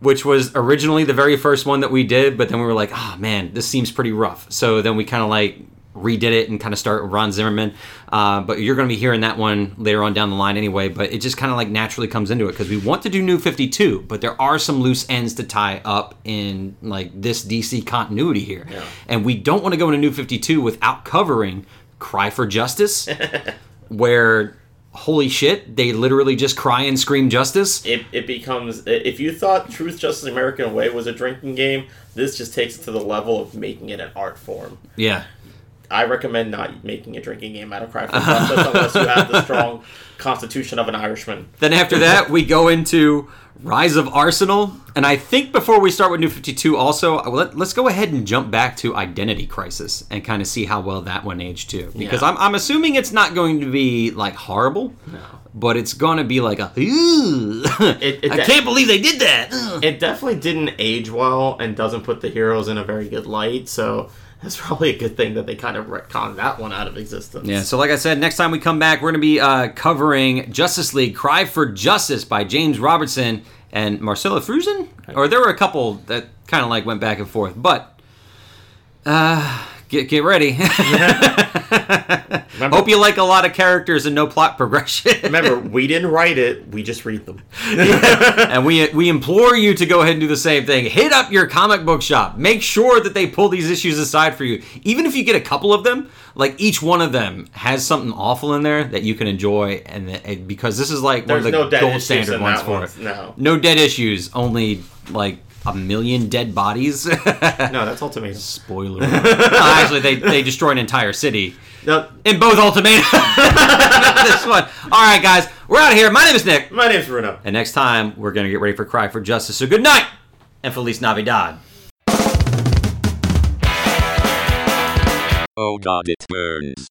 which was originally the very first one that we did, but then we were like, oh man, this seems pretty rough. So then we kind of like redid it and kind of start with Ron Zimmerman. Uh, but you're going to be hearing that one later on down the line anyway. But it just kind of like naturally comes into it because we want to do New 52, but there are some loose ends to tie up in like this DC continuity here. Yeah. And we don't want to go into New 52 without covering Cry for Justice, where holy shit, they literally just cry and scream justice. It, it becomes if you thought Truth, Justice, American Way was a drinking game, this just takes it to the level of making it an art form. Yeah. I recommend not making a drinking game out of Cry for Justice unless you have the strong constitution of an Irishman. Then after that, we go into Rise of Arsenal, and I think before we start with New Fifty Two, also uh, let, us go ahead and jump back to Identity Crisis and kind of see how well that one aged too, because Yeah. I'm, I'm assuming it's not going to be like horrible. No But it's gonna be like a. "Ew, It- it- I can't believe they did that. Ugh." It definitely didn't age well and doesn't put the heroes in a very good light, so it's probably a good thing that they kind of retconned that one out of existence. Yeah, so like I said, next time we come back, we're going to be uh, covering Justice League Cry for Justice by James Robinson and Marcella Frusen? Or there were a couple that kind of like went back and forth. But uh, get, get ready. Remember, Hope you like a lot of characters and no plot progression. remember, we didn't write it, we just read them. and we we implore you to go ahead and do the same thing. Hit up your comic book shop. Make sure that they pull these issues aside for you. Even if you get a couple of them, like each one of them has something awful in there that you can enjoy, and, and because this is like There's one of the no dead gold standard ones for one. it. No. No dead issues. Only like a million dead bodies. No, that's ultimatum. Spoiler. No, actually, they they destroy an entire city No, in both Ultimatum. this one. All right, guys, we're out of here. My name is Nick. my name's Bruno. And next time, we're going to get ready for Cry for Justice. So good night and Feliz Navidad. Oh god it burns.